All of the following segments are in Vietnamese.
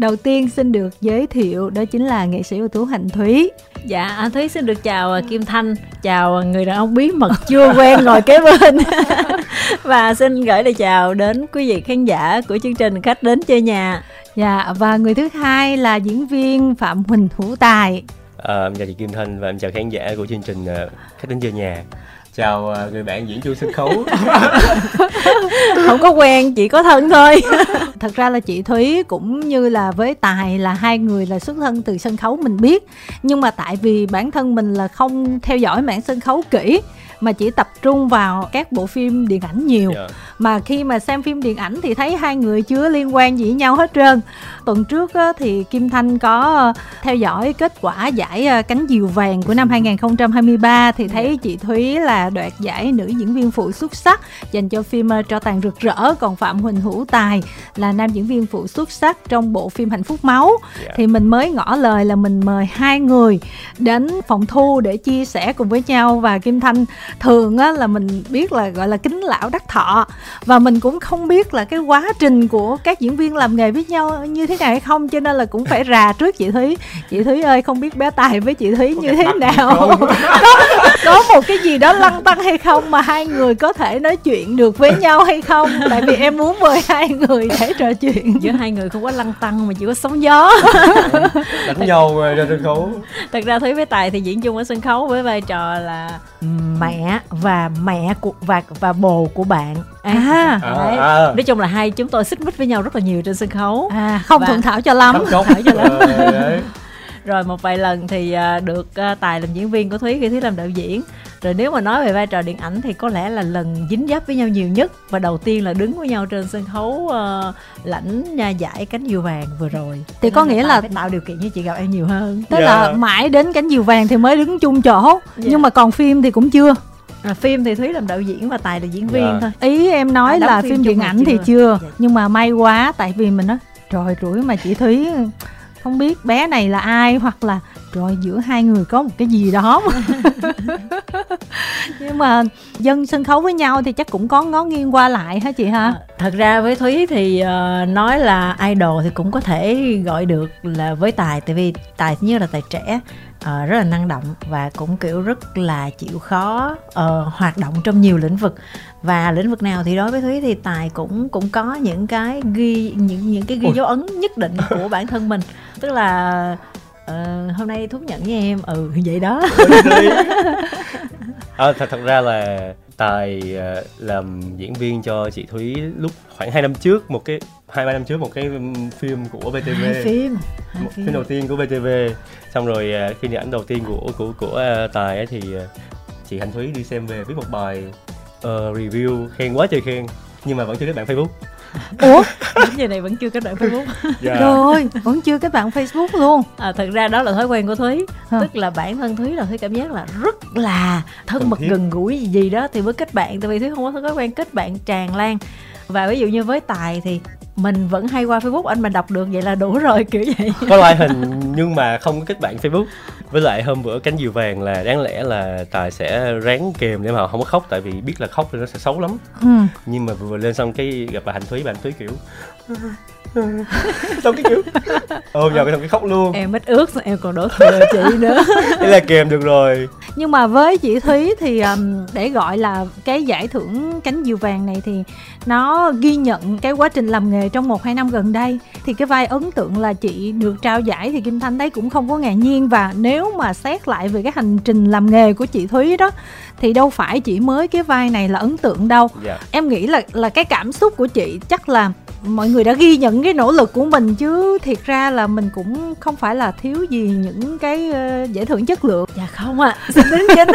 đầu tiên xin được giới thiệu đó chính là nghệ sĩ ưu tú Hạnh Thúy. Dạ, anh Thúy xin được chào à, Kim Thanh, chào người đàn ông bí mật chưa quen ngồi kế bên. và xin gửi lời chào đến quý vị khán giả của chương trình khách đến chơi nhà. Dạ, và người thứ hai là diễn viên Phạm Huỳnh Hữu Tài. À, em chào chị Kim Thanh và em chào khán giả của chương trình uh, khách đến chơi nhà chào uh, người bạn diễn chu sân khấu không có quen chỉ có thân thôi thật ra là chị thúy cũng như là với tài là hai người là xuất thân từ sân khấu mình biết nhưng mà tại vì bản thân mình là không theo dõi mảng sân khấu kỹ mà chỉ tập trung vào các bộ phim điện ảnh nhiều yeah. Dạ. mà khi mà xem phim điện ảnh thì thấy hai người chưa liên quan gì với nhau hết trơn tuần trước thì Kim Thanh có theo dõi kết quả giải ờ, cánh diều vàng của năm 2023 thì thấy chị Thúy là đoạt giải nữ diễn viên phụ xuất sắc dành cho phim ờ, Cho tàn rực rỡ còn Phạm Huỳnh Hữu Tài là nam diễn viên phụ xuất sắc trong bộ phim Hạnh phúc máu yeah. Dạ. thì mình mới ngỏ lời là mình mời hai người đến phòng thu để chia sẻ cùng với nhau và Kim Thanh thường á là mình biết là gọi là kính lão đắc thọ và mình cũng không biết là cái quá trình của các diễn viên làm nghề với nhau như thế nào hay không? Cho nên là cũng phải rà trước chị thúy. Chị thúy ơi không biết bé tài với chị thúy như thế nào? có, có một cái gì đó lăng tăng hay không mà hai người có thể nói chuyện được với nhau hay không? Tại vì em muốn mời hai người để trò chuyện. Giữa hai người không có lăng tăng mà chỉ có sóng gió. Đánh nhau ra sân khấu. Thật ra thúy với tài thì diễn chung ở sân khấu với vai trò là mẹ và mẹ của và và bồ của bạn à, à, à, à. nói chung là hai chúng tôi xích mích với nhau rất là nhiều trên sân khấu à không và... thuận thảo cho lắm thuận thảo cho lắm rồi một vài lần thì à, được à, tài làm diễn viên của thúy khi thúy làm đạo diễn rồi nếu mà nói về vai trò điện ảnh thì có lẽ là lần dính dấp với nhau nhiều nhất và đầu tiên là đứng với nhau trên sân khấu uh, lãnh nha giải cánh diều vàng vừa rồi thì có nghĩa là phải tạo điều kiện cho chị gặp em nhiều hơn tức yeah. là dạ. mãi đến cánh diều vàng thì mới đứng chung chỗ yeah. Dạ. nhưng mà còn phim thì cũng chưa À, phim thì thúy làm đạo diễn và tài là diễn viên yeah. thôi ý em nói à, là phim, phim điện ảnh chưa? thì chưa yeah. Dạ. nhưng mà may quá tại vì mình nói trời rủi mà chị thúy không biết bé này là ai hoặc là rồi giữa hai người có một cái gì đó mà. nhưng mà dân sân khấu với nhau thì chắc cũng có ngó nghiêng qua lại hả chị ha à, thật ra với thúy thì uh, nói là idol thì cũng có thể gọi được là với tài tại vì tài nhất là tài trẻ uh, rất là năng động và cũng kiểu rất là chịu khó uh, hoạt động trong nhiều lĩnh vực. Và lĩnh vực nào thì đối với thúy thì tài cũng cũng có những cái ghi những những cái ghi Ôi. dấu ấn nhất định của bản thân mình. Tức là uh, hôm nay thú nhận với em ừ vậy đó. À, thật thật ra là tài uh, làm diễn viên cho chị thúy lúc khoảng 2 năm trước một cái hai ba năm trước một cái phim của VTV hai phim hai một phim. phim. đầu tiên của VTV xong rồi khi điện ảnh đầu tiên của của của uh, tài ấy thì chị Hạnh Thúy đi xem về viết một bài uh, review khen quá trời khen nhưng mà vẫn chưa kết bạn Facebook ủa đến giờ này vẫn chưa kết bạn facebook. Dạ. rồi vẫn chưa kết bạn facebook luôn à, thật ra đó là thói quen của thúy Hả? tức là bản thân thúy là thúy cảm giác là rất là thân mật gần gũi gì, gì đó thì mới kết bạn tại vì thúy không có thói quen kết bạn tràn lan và ví dụ như với tài thì mình vẫn hay qua facebook anh mà đọc được vậy là đủ rồi kiểu vậy. Có like hình nhưng mà không có kết bạn facebook. Với lại hôm bữa cánh diều vàng là đáng lẽ là tài sẽ ráng kèm để mà không có khóc tại vì biết là khóc thì nó sẽ xấu lắm. Ừ. nhưng mà vừa lên xong cái gặp bà hạnh thúy bà hạnh thúy kiểu xong cái kiểu ôm vào cái thằng cái khóc luôn. Em mất ướt em còn đổ thừa chị nữa. Thế là kèm được rồi. Nhưng mà với chị thúy thì um, để gọi là cái giải thưởng cánh diều vàng này thì nó ghi nhận cái quá trình làm nghề trong một hai năm gần đây. Thì cái vai ấn tượng là chị được trao giải thì kim thanh thấy cũng không có ngạc nhiên. Và nếu mà xét lại về cái hành trình làm nghề của chị thúy đó thì đâu phải chỉ mới cái vai này là ấn tượng đâu. Yeah. Dạ. em nghĩ là là cái cảm xúc của chị chắc là mọi người đã ghi nhận cái nỗ lực của mình chứ. Thiệt ra là mình cũng không phải là thiếu gì những cái uh, giải thưởng chất lượng. Dạ không ạ. À. xin đến chính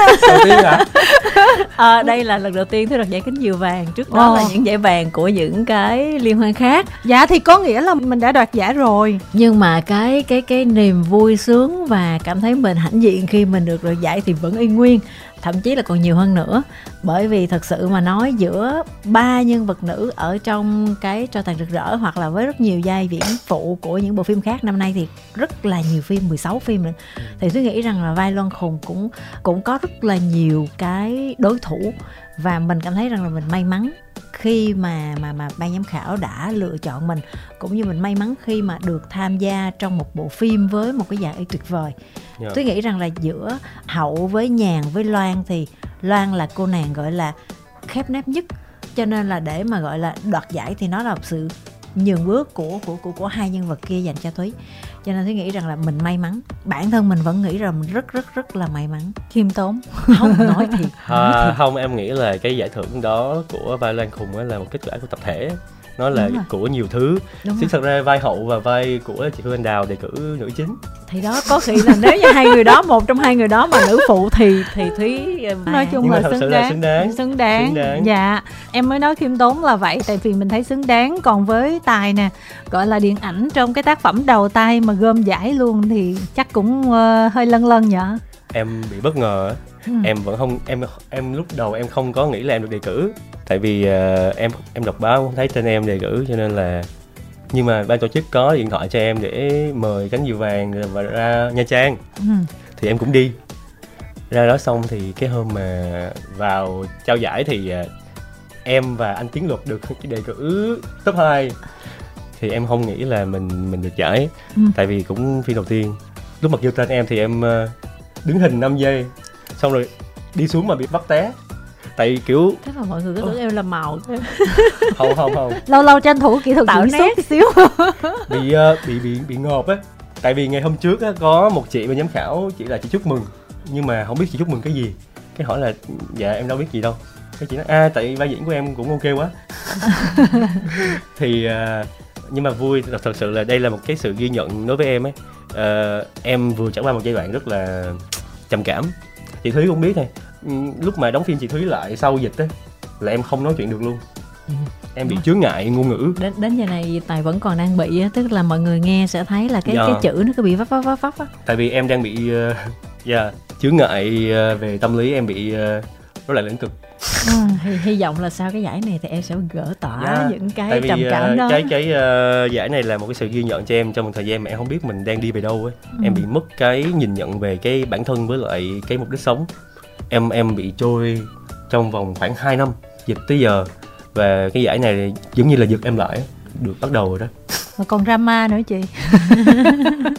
à, đây là lần đầu tiên tôi được giải cánh diều vàng. Trước đó oh. là những giải vàng của những cái liên hoan khác. Dạ thì có nghĩa là mình đã đoạt giải rồi. Nhưng mà cái cái cái niềm vui sướng và cảm thấy mình hãnh diện khi mình được đoạt giải thì vẫn y nguyên thậm chí là còn nhiều hơn nữa. Bởi vì thật sự mà nói, giữa ba nhân vật nữ ở trong cái cho tàn rực rỡ hoặc là với rất nhiều giai diễn phụ của những bộ phim khác, năm nay thì rất là nhiều phim 16 phim nữa. Thì tôi nghĩ rằng là vai Loan Khùng cũng cũng có rất là nhiều cái đối thủ và mình cảm thấy rằng là mình may mắn khi mà mà mà ban giám khảo đã lựa chọn mình cũng như mình may mắn khi mà được tham gia trong một bộ phim với một cái dạng y tuyệt vời yeah. Dạ. tôi nghĩ rằng là giữa hậu với nhàn với loan thì loan là cô nàng gọi là khép nép nhất cho nên là để mà gọi là đoạt giải thì nó là một sự nhường bước của của của của hai nhân vật kia dành cho thúy cho nên thúy nghĩ rằng là mình may mắn. Bản thân mình vẫn nghĩ rằng mình rất rất rất là may mắn. Khiêm tốn. Không nói thiệt, nói à, không em nghĩ là cái giải thưởng đó của vai lan khùng là một kết quả của tập thể nó là của nhiều thứ. Chứ thật ra vai hậu và vai của chị Hương Anh Đào đề cử nữ chính. Thì đó có khi là nếu như hai người đó một trong hai người đó mà nữ phụ thì thì thúy à. nói chung là xứng, đáng. xứng đáng. Xứng đáng. Xứng đáng. Dạ. Em mới nói khiêm tốn là vậy tại vì mình thấy xứng đáng. Còn với tài nè gọi là điện ảnh trong cái tác phẩm đầu tay mà gom giải luôn thì chắc cũng uh, hơi lân lân nhở? Em bị bất ngờ ừ. em vẫn không em em lúc đầu em không có nghĩ là em được đề cử. Tại vì uh, em em đọc báo không thấy tên em đề cử cho nên là nhưng mà ban tổ chức có điện thoại cho em để mời cánh diều vàng và ra nha trang. Ừ. thì em cũng đi. Ra đó xong thì cái hôm mà vào trao giải thì uh, em và anh tiến luật được đề cử top 2 thì em không nghĩ là mình mình được giải. Ừ. tại vì cũng phiên đầu tiên. Lúc mà kêu tên em thì em uh, đứng hình 5 giây xong rồi đi xuống mà bị bắt té. Tại kiểu thế mà mọi người cứ tưởng em là màu. Không không không. Lâu lâu tranh thủ kỹ thuật tạo nét. xíu. Bị uh, bị bị bị ngộp á. Tại vì ngày hôm trước á, có một chị bên giám khảo chỉ là chị chúc mừng nhưng mà không biết chị chúc mừng cái gì. Cái hỏi là dạ em đâu biết gì đâu. Cái chị nói a à, tại vai diễn của em cũng ok quá. Thì uh, nhưng mà vui thật sự là đây là một cái sự ghi nhận đối với em ấy. Uh, em vừa trải qua một giai đoạn rất là trầm cảm chị thúy cũng biết thôi. Ừ, lúc mà đóng phim chị thúy lại sau dịch ấy là em không nói chuyện được luôn. Ừ. em bị chướng ngại ngôn ngữ. đến đến giờ này tài vẫn còn đang bị tức là mọi người nghe sẽ thấy là cái dạ. cái chữ nó cứ bị vấp vấp vấp vấp á. Tại vì em đang bị uh, yeah, dạ, chướng ngại uh, về tâm lý em bị uh, rất là lĩnh cực ừ, hy, hy vọng là sau cái giải này thì em sẽ gỡ tỏa yeah. Dạ. những cái trầm cảm uh, đó. cái cái uh, giải này là một cái sự ghi nhận cho em trong một thời gian mà em không biết mình đang đi về đâu ấy. Ừ. em bị mất cái nhìn nhận về cái bản thân với lại cái mục đích sống. Em em bị trôi trong vòng khoảng 2 năm dịch tới giờ. Và cái giải này giống như là giật em lại được bắt đầu rồi đó. Mà còn drama nữa chị.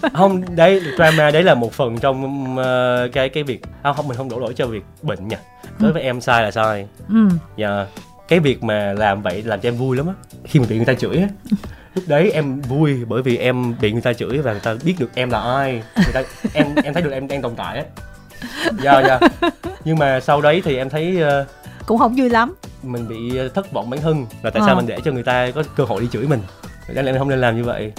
Không đấy drama đấy là một phần trong uh, cái cái việc à, không mình không đổ lỗi cho việc bệnh nha đối với em sai là sai. Ừ. Dạ cái việc mà làm vậy làm cho em vui lắm á. Khi mà bị người ta chửi á. Lúc đấy em vui bởi vì em bị người ta chửi và người ta biết được em là ai. Người ta em em thấy được em đang tồn tại á. Dạ dạ. Nhưng mà sau đấy thì em thấy uh, cũng không vui lắm. mình bị thất vọng bản thân là tại ờ. sao mình để cho người ta có cơ hội đi chửi mình. Đáng lẽ không nên làm như vậy?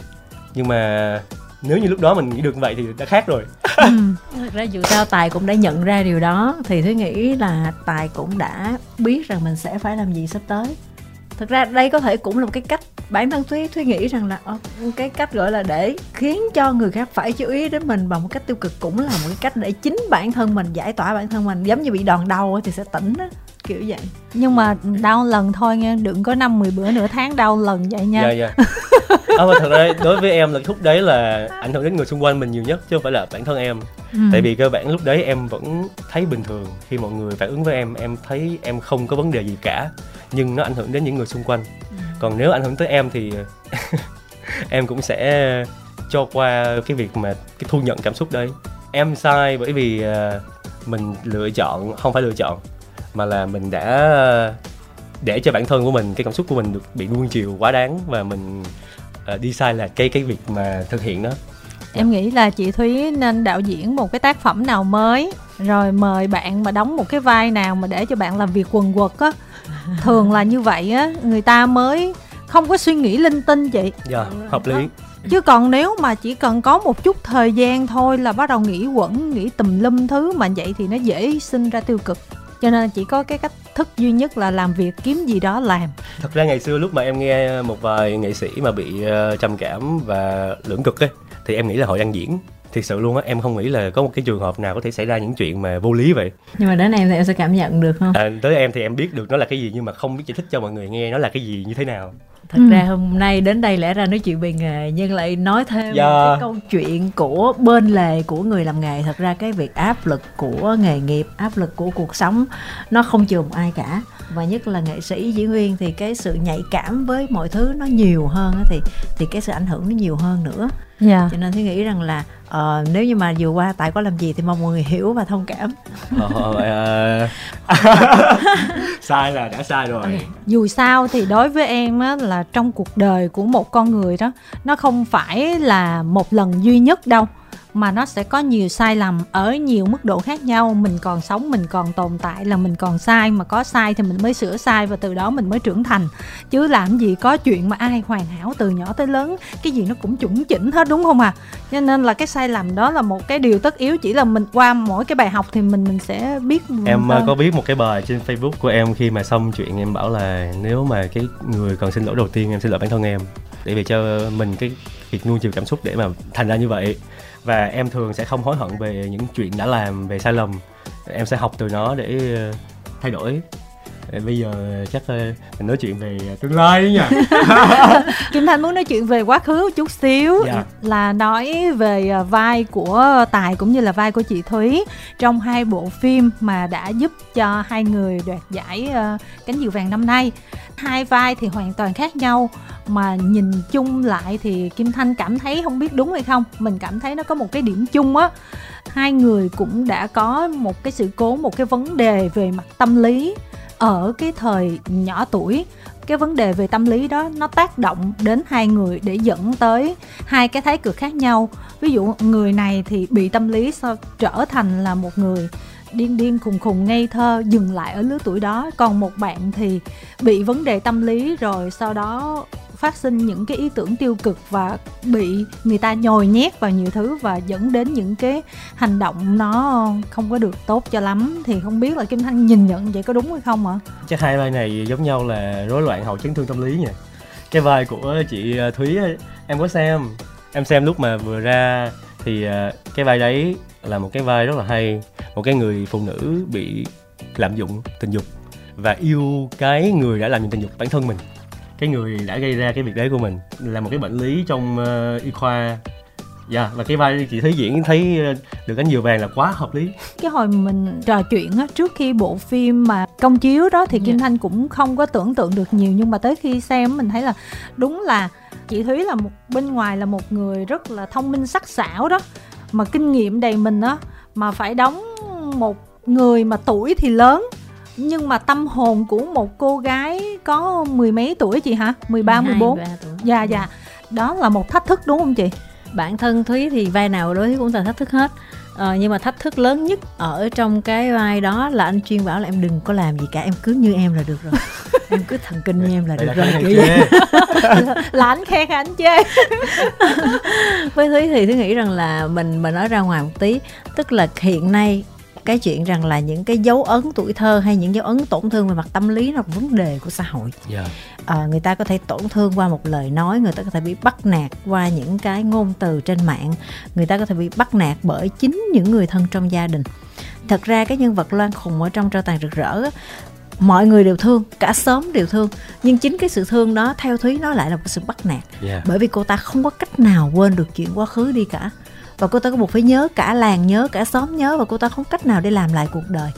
Nhưng mà nếu như lúc đó mình nghĩ được như vậy thì đã khác rồi. Ừ. thật ra dù sao tài cũng đã nhận ra điều đó thì thúy nghĩ là tài cũng đã biết rằng mình sẽ phải làm gì sắp tới. Thực ra đây có thể cũng là một cái cách bản thân thúy thúy nghĩ rằng là uh, cái cách gọi là để khiến cho người khác phải chú ý đến mình bằng một cách tiêu cực cũng là một cái cách để chính bản thân mình giải tỏa bản thân mình. Giống như bị đòn đau thì sẽ tỉnh á kiểu vậy. Nhưng mà đau lần thôi nha đừng có năm mười bữa nửa tháng đau lần vậy nha. Dạ dạ. À, mà thật ra đối với em là khúc đấy là ảnh hưởng đến người xung quanh mình nhiều nhất chứ không phải là bản thân em. Ừ. tại vì cơ bản lúc đấy em vẫn thấy bình thường. Khi mọi người phản ứng với em em thấy em không có vấn đề gì cả. Nhưng nó ảnh hưởng đến những người xung quanh. Ừ. còn nếu ảnh hưởng tới em thì em cũng sẽ cho qua cái việc mà cái thu nhận cảm xúc đấy. Em sai bởi vì uh, mình lựa chọn không phải lựa chọn mà là mình đã để cho bản thân của mình cái cảm xúc của mình được bị nuông chiều quá đáng và mình uh, đi sai là cái cái việc mà thực hiện đó. Em nghĩ là chị thúy nên đạo diễn một cái tác phẩm nào mới rồi mời bạn mà đóng một cái vai nào mà để cho bạn làm việc quần quật á. Thường là như vậy á người ta mới không có suy nghĩ linh tinh chị. Dạ hợp lý. Chứ còn nếu mà chỉ cần có một chút thời gian thôi là bắt đầu nghĩ quẩn nghĩ tùm lum thứ mà vậy thì nó dễ sinh ra tiêu cực cho nên chỉ có cái cách thức duy nhất là làm việc kiếm gì đó làm. Thật ra ngày xưa lúc mà em nghe một vài nghệ sĩ mà bị uh, trầm cảm và lưỡng cực ấy thì em nghĩ là họ đang diễn. Thiệt sự luôn á em không nghĩ là có một cái trường hợp nào có thể xảy ra những chuyện mà vô lý vậy. Nhưng mà đến em thì em sẽ cảm nhận được không? À, tới em thì em biết được nó là cái gì nhưng mà không biết giải thích cho mọi người nghe nó là cái gì như thế nào thật ừ. ra hôm nay đến đây lẽ ra nói chuyện về nghề nhưng lại nói thêm. Dạ. cái câu chuyện của bên lề của người làm nghề thật ra cái việc áp lực của nghề nghiệp áp lực của cuộc sống nó không chừa ai cả và nhất là nghệ sĩ diễn viên thì cái sự nhạy cảm với mọi thứ nó nhiều hơn thì thì cái sự ảnh hưởng nó nhiều hơn nữa yeah. Dạ. cho nên tôi nghĩ rằng là uh, nếu như mà vừa qua tại có làm gì thì mong mọi người hiểu và thông cảm ờ, ờ, sai là đã sai rồi okay. dù sao thì đối với em á là trong cuộc đời của một con người đó nó không phải là một lần duy nhất đâu mà nó sẽ có nhiều sai lầm ở nhiều mức độ khác nhau. Mình còn sống mình còn tồn tại là mình còn sai mà có sai thì mình mới sửa sai và từ đó mình mới trưởng thành. Chứ làm gì có chuyện mà ai hoàn hảo từ nhỏ tới lớn cái gì nó cũng chuẩn chỉnh hết đúng không à cho nên là cái sai lầm đó là một cái điều tất yếu. Chỉ là mình qua mỗi cái bài học thì mình mình sẽ biết em hơn. có biết một cái bài trên facebook của em khi mà xong chuyện em bảo là nếu mà cái người cần xin lỗi đầu tiên em xin lỗi bản thân em. Để về cho mình cái việc nuông chiều cảm xúc để mà thành ra như vậy và em thường sẽ không hối hận về những chuyện đã làm về sai lầm em sẽ học từ nó để ờ, thay đổi bây giờ chắc ờ, mình nói chuyện về tương lai nha kim thanh muốn nói chuyện về quá khứ chút xíu. Dạ. là nói về ờ, vai của tài cũng như là vai của chị thúy trong hai bộ phim mà đã giúp cho hai người đoạt giải cánh diều vàng năm nay. Hai vai thì hoàn toàn khác nhau mà nhìn chung lại thì kim thanh cảm thấy không biết đúng hay không. Mình cảm thấy nó có một cái điểm chung á. Hai người cũng đã có một cái sự cố một cái vấn đề về mặt tâm lý ở cái thời nhỏ tuổi, cái vấn đề về tâm lý đó, nó tác động đến hai người để dẫn tới hai cái thái cực khác nhau. Ví dụ, người này thì bị tâm lý sao trở thành là một người điên điên khùng khùng ngây thơ dừng lại ở lứa tuổi đó. Còn một bạn thì bị vấn đề tâm lý rồi sau đó phát sinh những cái ý tưởng tiêu cực và bị người ta nhồi nhét vào nhiều thứ và dẫn đến những cái hành động nó không có được tốt cho lắm. Thì không biết là kim thanh nhìn nhận vậy có đúng hay không ạ? Chắc hai vai này giống nhau là rối loạn hậu chấn thương tâm lý nha cái vai của chị ờ, thúy em có xem. Em xem lúc mà vừa ra thì ờ, cái vai đấy là một cái vai rất là hay một cái người phụ nữ bị lạm dụng tình dục và yêu cái người đã làm dụng tình dục bản thân mình cái người đã gây ra cái việc đấy của mình là một cái bệnh lý trong uh, y khoa Dạ, yeah, và cái vai chị thấy diễn thấy ờ, được cánh diều vàng là quá hợp lý. Cái hồi mình trò chuyện á, trước khi bộ phim mà công chiếu đó thì Kim yeah. Dạ. Thanh cũng không có tưởng tượng được nhiều nhưng mà tới khi xem mình thấy là đúng là chị Thúy là một bên ngoài là một người rất là thông minh sắc sảo đó. Mà kinh nghiệm đầy mình á mà phải đóng một người mà tuổi thì lớn. Nhưng mà tâm hồn của một cô gái có mười mấy tuổi chị hả? 13 12, 14 tuổi. dạ dạ. đó là một thách thức đúng không chị? Bản thân thúy thì vai nào đối với cũng là thách thức hết ờ, nhưng mà thách thức lớn nhất ở trong cái vai đó là anh chuyên bảo là em đừng có làm gì cả em cứ như em là được rồi. Em cứ thần kinh như em là được rồi kiểu vậy. là anh khen anh chê với thúy thì thúy nghĩ rằng là mình mà nói ra ngoài một tí tức là hiện nay cái chuyện rằng là những cái dấu ấn tuổi thơ hay những dấu ấn tổn thương về mặt tâm lý là vấn đề của xã hội yeah. Dạ. à, người ta có thể tổn thương qua một lời nói người ta có thể bị bắt nạt qua những cái ngôn từ trên mạng người ta có thể bị bắt nạt bởi chính những người thân trong gia đình thật ra cái nhân vật loan khùng ở trong trao tàn rực rỡ mọi người đều thương cả xóm đều thương nhưng chính cái sự thương đó theo thúy nó lại là một sự bắt nạt yeah. Dạ. bởi vì cô ta không có cách nào quên được chuyện quá khứ đi cả và cô ta có buộc phải nhớ cả làng nhớ cả xóm nhớ và cô ta không cách nào để làm lại cuộc đời.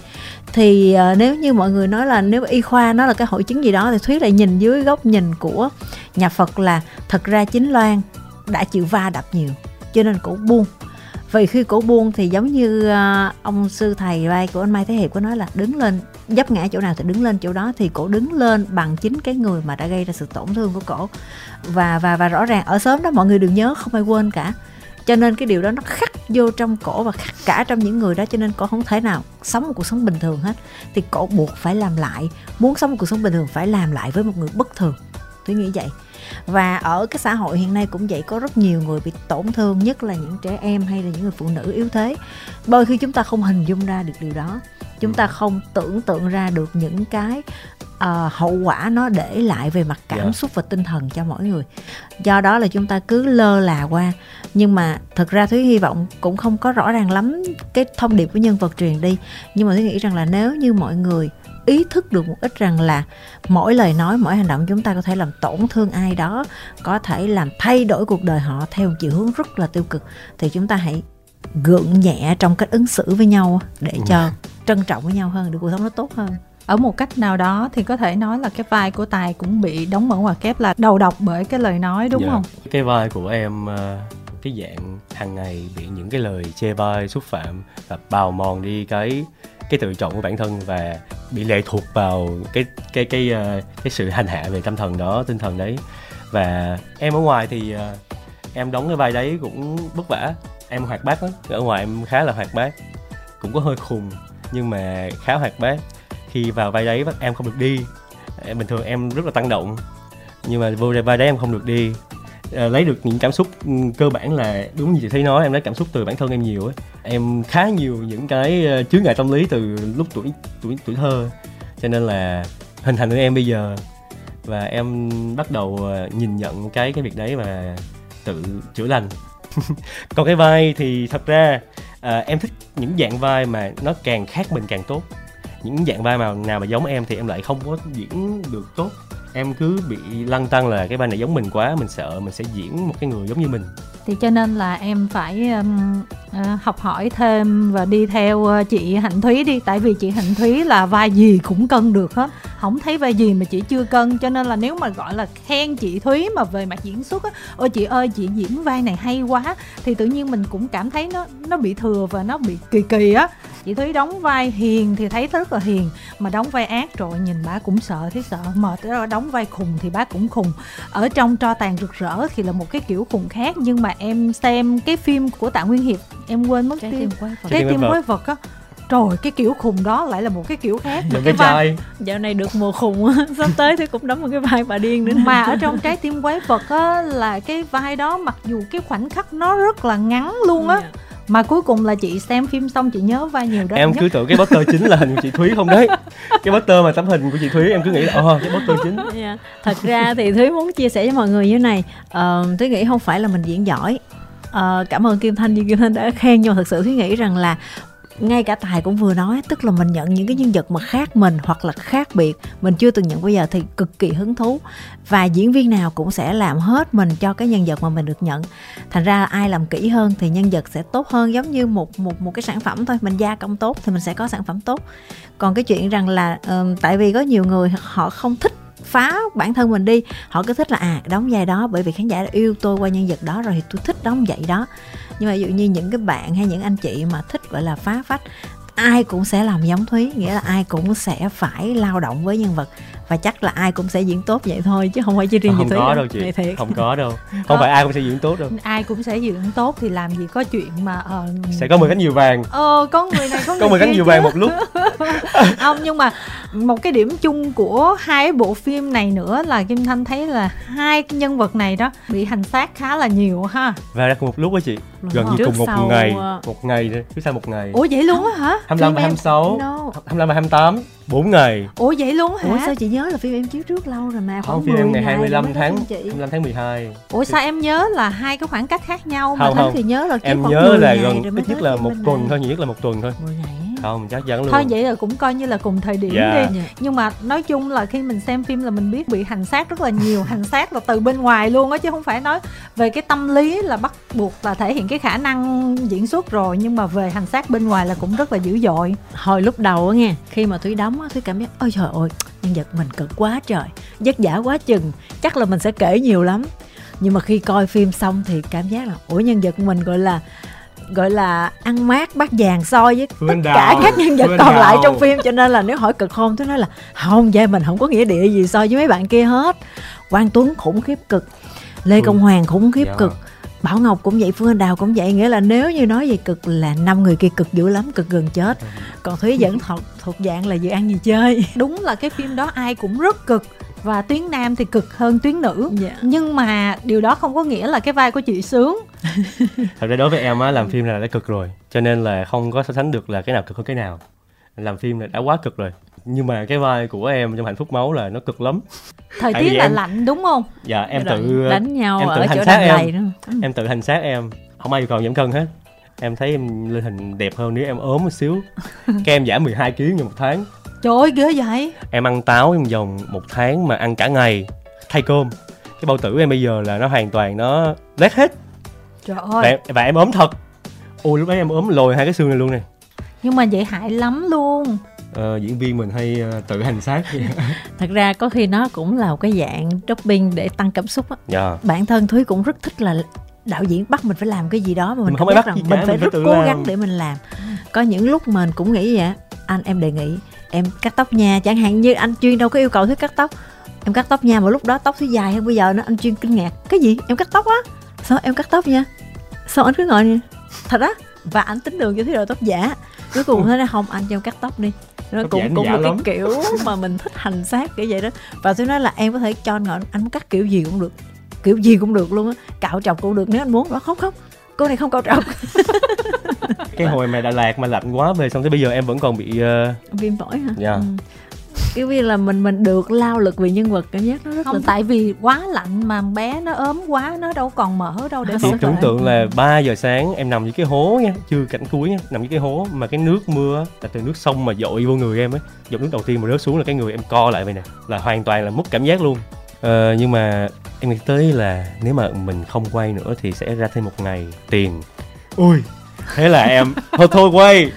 Thì uh, nếu như mọi người nói là nếu y khoa nó là cái hội chứng gì đó thì thúy lại nhìn dưới góc nhìn của nhà phật là thật ra chính loan đã chịu va đập nhiều cho nên cổ buông. Vì khi cổ buông thì giống như uh, ông sư thầy vai của anh mai thế hiệp có nói là đứng lên dấp ngã chỗ nào thì đứng lên chỗ đó thì cổ đứng lên bằng chính cái người mà đã gây ra sự tổn thương của cổ. Và và và rõ ràng ở sớm đó mọi người đều nhớ không ai quên cả cho nên cái điều đó nó khắc vô trong cổ và khắc cả trong những người đó, cho nên cổ không thể nào sống một cuộc sống bình thường hết. Thì cổ buộc phải làm lại, muốn sống một cuộc sống bình thường phải làm lại với một người bất thường. Tôi nghĩ vậy. Và ở cái xã hội hiện nay cũng vậy, có rất nhiều người bị tổn thương, nhất là những trẻ em hay là những người phụ nữ yếu thế. Đôi khi chúng ta không hình dung ra được điều đó. Chúng ta không tưởng tượng ra được những cái uh, hậu quả nó để lại về mặt cảm yeah. Dạ. xúc và tinh thần cho mỗi người do đó là chúng ta cứ lơ là qua nhưng mà thật ra thúy hy vọng cũng không có rõ ràng lắm cái thông điệp của nhân vật truyền đi nhưng mà thúy nghĩ rằng là nếu như mọi người ý thức được một ít rằng là mỗi lời nói mỗi hành động chúng ta có thể làm tổn thương ai đó có thể làm thay đổi cuộc đời họ theo chiều hướng rất là tiêu cực thì chúng ta hãy gượng nhẹ trong cách ứng xử với nhau để ừ. cho trân trọng với nhau hơn để cuộc sống nó tốt hơn ở một cách nào đó thì có thể nói là cái vai của tài cũng bị đóng mở ngoặc kép là đầu độc bởi cái lời nói đúng dạ. không? Cái vai của em ờ, cái dạng hàng ngày bị những cái lời chê bai xúc phạm và bào mòn đi cái cái tự trọng của bản thân và bị lệ thuộc vào cái cái cái cái, cái sự hành hạ về tâm thần đó tinh thần đấy. Và em ở ngoài thì em đóng cái vai đấy cũng vất vả. Em hoạt bát lắm. Ở ngoài em khá là hoạt bát. Cũng có hơi khùng nhưng mà khá hoạt bát khi vào vai đấy em không được đi. Em bình thường em rất là tăng động nhưng mà vô vai đấy em không được đi. À, lấy được những cảm xúc ừ, cơ bản là đúng như chị thấy nói em lấy cảm xúc từ bản thân em nhiều ấy em khá nhiều những cái ờ, chướng ngại tâm lý từ lúc tuổi tuổi tuổi thơ. Cho nên là hình thành của em bây giờ. Và em bắt đầu ờ, nhìn nhận cái cái việc đấy và tự chữa lành. Còn cái vai thì thật ra à, em thích những dạng vai mà nó càng khác mình càng tốt những dạng vai mà nào mà giống em thì em lại không có diễn được tốt. Em cứ bị lăng tăng là cái vai này giống mình quá mình sợ mình sẽ diễn một cái người giống như mình. Thì cho nên là em phải um, uh, học hỏi thêm và đi theo ờ, chị hạnh thúy đi. Tại vì chị hạnh thúy là vai gì cũng cân được hết. Không thấy vai gì mà chị chưa cân. Cho nên là nếu mà gọi là khen chị thúy mà về mặt diễn xuất á ôi chị ơi chị diễn vai này hay quá. Thì tự nhiên mình cũng cảm thấy nó nó bị thừa và nó bị kỳ kỳ á chị thúy đóng vai hiền thì thấy rất là hiền. Mà đóng vai ác rồi nhìn bà cũng sợ thấy sợ. Mệt đó đóng vai khùng thì bác cũng khùng. Ở trong tro tàn rực rỡ thì là một cái kiểu khùng khác nhưng mà em xem cái phim của tạ nguyên hiệp em quên mất trái tim quái vật. Trái tim quái vật. á. Trời cái kiểu khùng đó lại là một cái kiểu khác. Những cái vai dạo này được mùa khùng sắp tới thì cũng đóng một cái vai bà điên nữa mà ở trong trái tim quái vật á là cái vai đó mặc dù cái khoảnh khắc nó rất là ngắn luôn á yeah dạ mà cuối cùng là chị xem phim xong chị nhớ vai nhiều đó em cứ tưởng cái poster chính là hình của chị thúy không đấy cái poster mà tấm hình của chị thúy em cứ nghĩ là ờ cái poster chính yeah. Dạ. thật ra thì thúy muốn chia sẻ với mọi người như này uh, thúy nghĩ không phải là mình diễn giỏi Uh, cảm ơn Kim Thanh như Kim Thanh đã khen nhưng mà thật sự Thúy nghĩ rằng là ngay cả tài cũng vừa nói tức là mình nhận những cái nhân vật mà khác mình hoặc là khác biệt. Mình chưa từng nhận bây giờ thì cực kỳ hứng thú. Và diễn viên nào cũng sẽ làm hết mình cho cái nhân vật mà mình được nhận. Thành ra ai làm kỹ hơn thì nhân vật sẽ tốt hơn giống như một một một cái sản phẩm thôi. Mình gia công tốt thì mình sẽ có sản phẩm tốt. Còn cái chuyện rằng là uh, tại vì có nhiều người họ không thích phá bản thân mình đi. Họ cứ thích là à đóng vai đó bởi vì khán giả đã yêu tôi qua nhân vật đó rồi thì tôi thích đóng vậy đó nhưng mà ví dụ như những cái bạn hay những anh chị mà thích, gọi là, phá phách, ai cũng sẽ làm giống thúy, nghĩa là ai cũng sẽ phải lao động với nhân vật và chắc là ai cũng sẽ diễn tốt vậy thôi chứ không phải chỉ riêng không chị có đâu chị. Thiệt. không có đâu. Không có. phải ai cũng sẽ diễn tốt đâu. Ai cũng sẽ diễn tốt thì làm gì có chuyện mà uh, sẽ có 10 cánh nhiều vàng. Ờ có người này có người có 10 cánh nhiều vàng một lúc. Không nhưng mà một cái điểm chung của hai bộ phim này nữa là kim thanh thấy là hai cái nhân vật này đó bị hành xác khá là nhiều ha. Và ra cùng một lúc đó chị. Gần như cùng một sau... ngày ờ, một ngày trước sau một ngày. Ủa vậy luôn á hả? 25 và 26 no. 25 và 28 4 ngày. Ủa vậy luôn hả ủa sao chị nhớ là phim em chiếu trước lâu rồi mà không phim em ngày 25 tháng 25 tháng 12 ủa sao em nhớ là hai cái khoảng cách khác nhau mà không, không. thì nhớ là em nhớ là gần ít nhất là một tuần thôi nhiều nhất là một tuần thôi. 10 ngày không chắc chắn luôn. thôi vậy là cũng coi như là cùng thời điểm yeah. đi. Nhưng mà nói chung là khi mình xem phim là mình biết bị hành xác rất là nhiều. Hành xác là từ bên ngoài luôn á chứ không phải nói về cái tâm lý là bắt buộc là thể hiện cái khả năng diễn xuất rồi. Nhưng mà về hành xác bên ngoài là cũng rất là dữ dội. Hồi lúc đầu á nghe khi mà thúy đóng á thúy cảm giác ôi trời ơi nhân vật mình cực quá trời vất vả quá chừng chắc là mình sẽ kể nhiều lắm. Nhưng mà khi coi phim xong thì cảm giác là ủa nhân vật của mình gọi là gọi là ăn mát bát vàng so với Phương tất đào. cả các nhân vật Phương còn đào. lại trong phim cho nên là nếu hỏi cực không tôi nói là không vai mình không có nghĩa địa gì so với mấy bạn kia hết quang tuấn khủng khiếp cực lê công hoàng khủng khiếp. Dạ. cực Bảo Ngọc cũng vậy, Phương Anh Đào cũng vậy Nghĩa là nếu như nói về cực là năm người kia cực dữ lắm, cực gần chết ừ. Còn Thúy vẫn thuộc, thuộc dạng là dự ăn gì chơi Đúng là cái phim đó ai cũng rất cực và tuyến nam thì cực hơn tuyến nữ. Yeah. Dạ. nhưng mà điều đó không có nghĩa là cái vai của chị sướng. Thật ra đối với em á làm phim là đã cực rồi cho nên là không có so sánh được là cái nào cực hơn cái nào. Làm phim là đã quá cực rồi nhưng mà cái vai của em trong hạnh phúc máu là nó cực lắm. Thời tiết là em, lạnh đúng không? Dạ em tự đánh nhau em tự ở hành xác em. em tự hành xác em. Không ai yêu cầu giảm cân hết. Em thấy em lên hình đẹp hơn nếu em ốm một xíu. Cái em giảm 12 kg trong một tháng trời ơi ghê vậy. Em ăn táo trong vòng một tháng mà ăn cả ngày. Thay cơm. Cái bao tử em bây giờ là nó hoàn toàn nó lét hết. Trời và, ơi em- và em ốm thật. Ôi lúc đấy em ốm lồi hai cái xương này luôn nè nhưng mà vậy hại lắm luôn. Ờ, diễn viên mình hay ờ, tự hành xác. Thật ra có khi nó cũng là một cái dạng shopping để tăng cảm xúc á. Dạ. Bản thân thúy cũng rất thích là đạo diễn bắt mình phải làm cái gì đó mà mình Mình không bắt rằng mình phải mình phải rất cố làm. gắng để mình làm. Có những lúc mình cũng nghĩ vậy anh em đề nghị em cắt tóc nha chẳng hạn như anh chuyên đâu có yêu cầu thúy cắt tóc. Em cắt tóc nha mà lúc đó tóc thúy dài hơn bây giờ nữa anh chuyên kinh ngạc. Cái gì? Em cắt tóc á? Sao em cắt tóc nha? Sao anh cứ ngồi nè thật á? Và anh tính đường cho thúy đội tóc giả. Cuối cùng nói là không anh cho em cắt tóc đi. Nó cũng nó cũng là cái kiểu mà mình thích hành xác kiểu vậy đó. Và tôi nói là em có thể cho anh ngồi anh muốn cắt kiểu gì cũng được. Kiểu gì cũng được luôn á. Cạo trọc cũng được nếu anh muốn. Đó không không. Cô này không cạo trọc cái hồi mà Đà Lạt mà lạnh quá về xong tới bây giờ em vẫn còn bị ờ, viêm phổi hả? Dạ. ừ. kiểu như là mình mình được lao lực vì nhân vật cảm giác nó rất không là tại vì quá lạnh mà bé nó ốm quá nó đâu còn mỡ đâu để sự tưởng tượng là 3 giờ sáng em nằm dưới cái hố nha chưa cảnh cuối nha nằm dưới cái hố mà cái nước mưa là từ nước sông mà dội vô người em ấy giọt nước đầu tiên mà rớt xuống là cái người em co lại vậy nè là hoàn toàn là mất cảm giác luôn. Ờ, nhưng mà em nghĩ tới là nếu mà mình không quay nữa thì sẽ ra thêm một ngày tiền ui thế là em thôi thôi quay.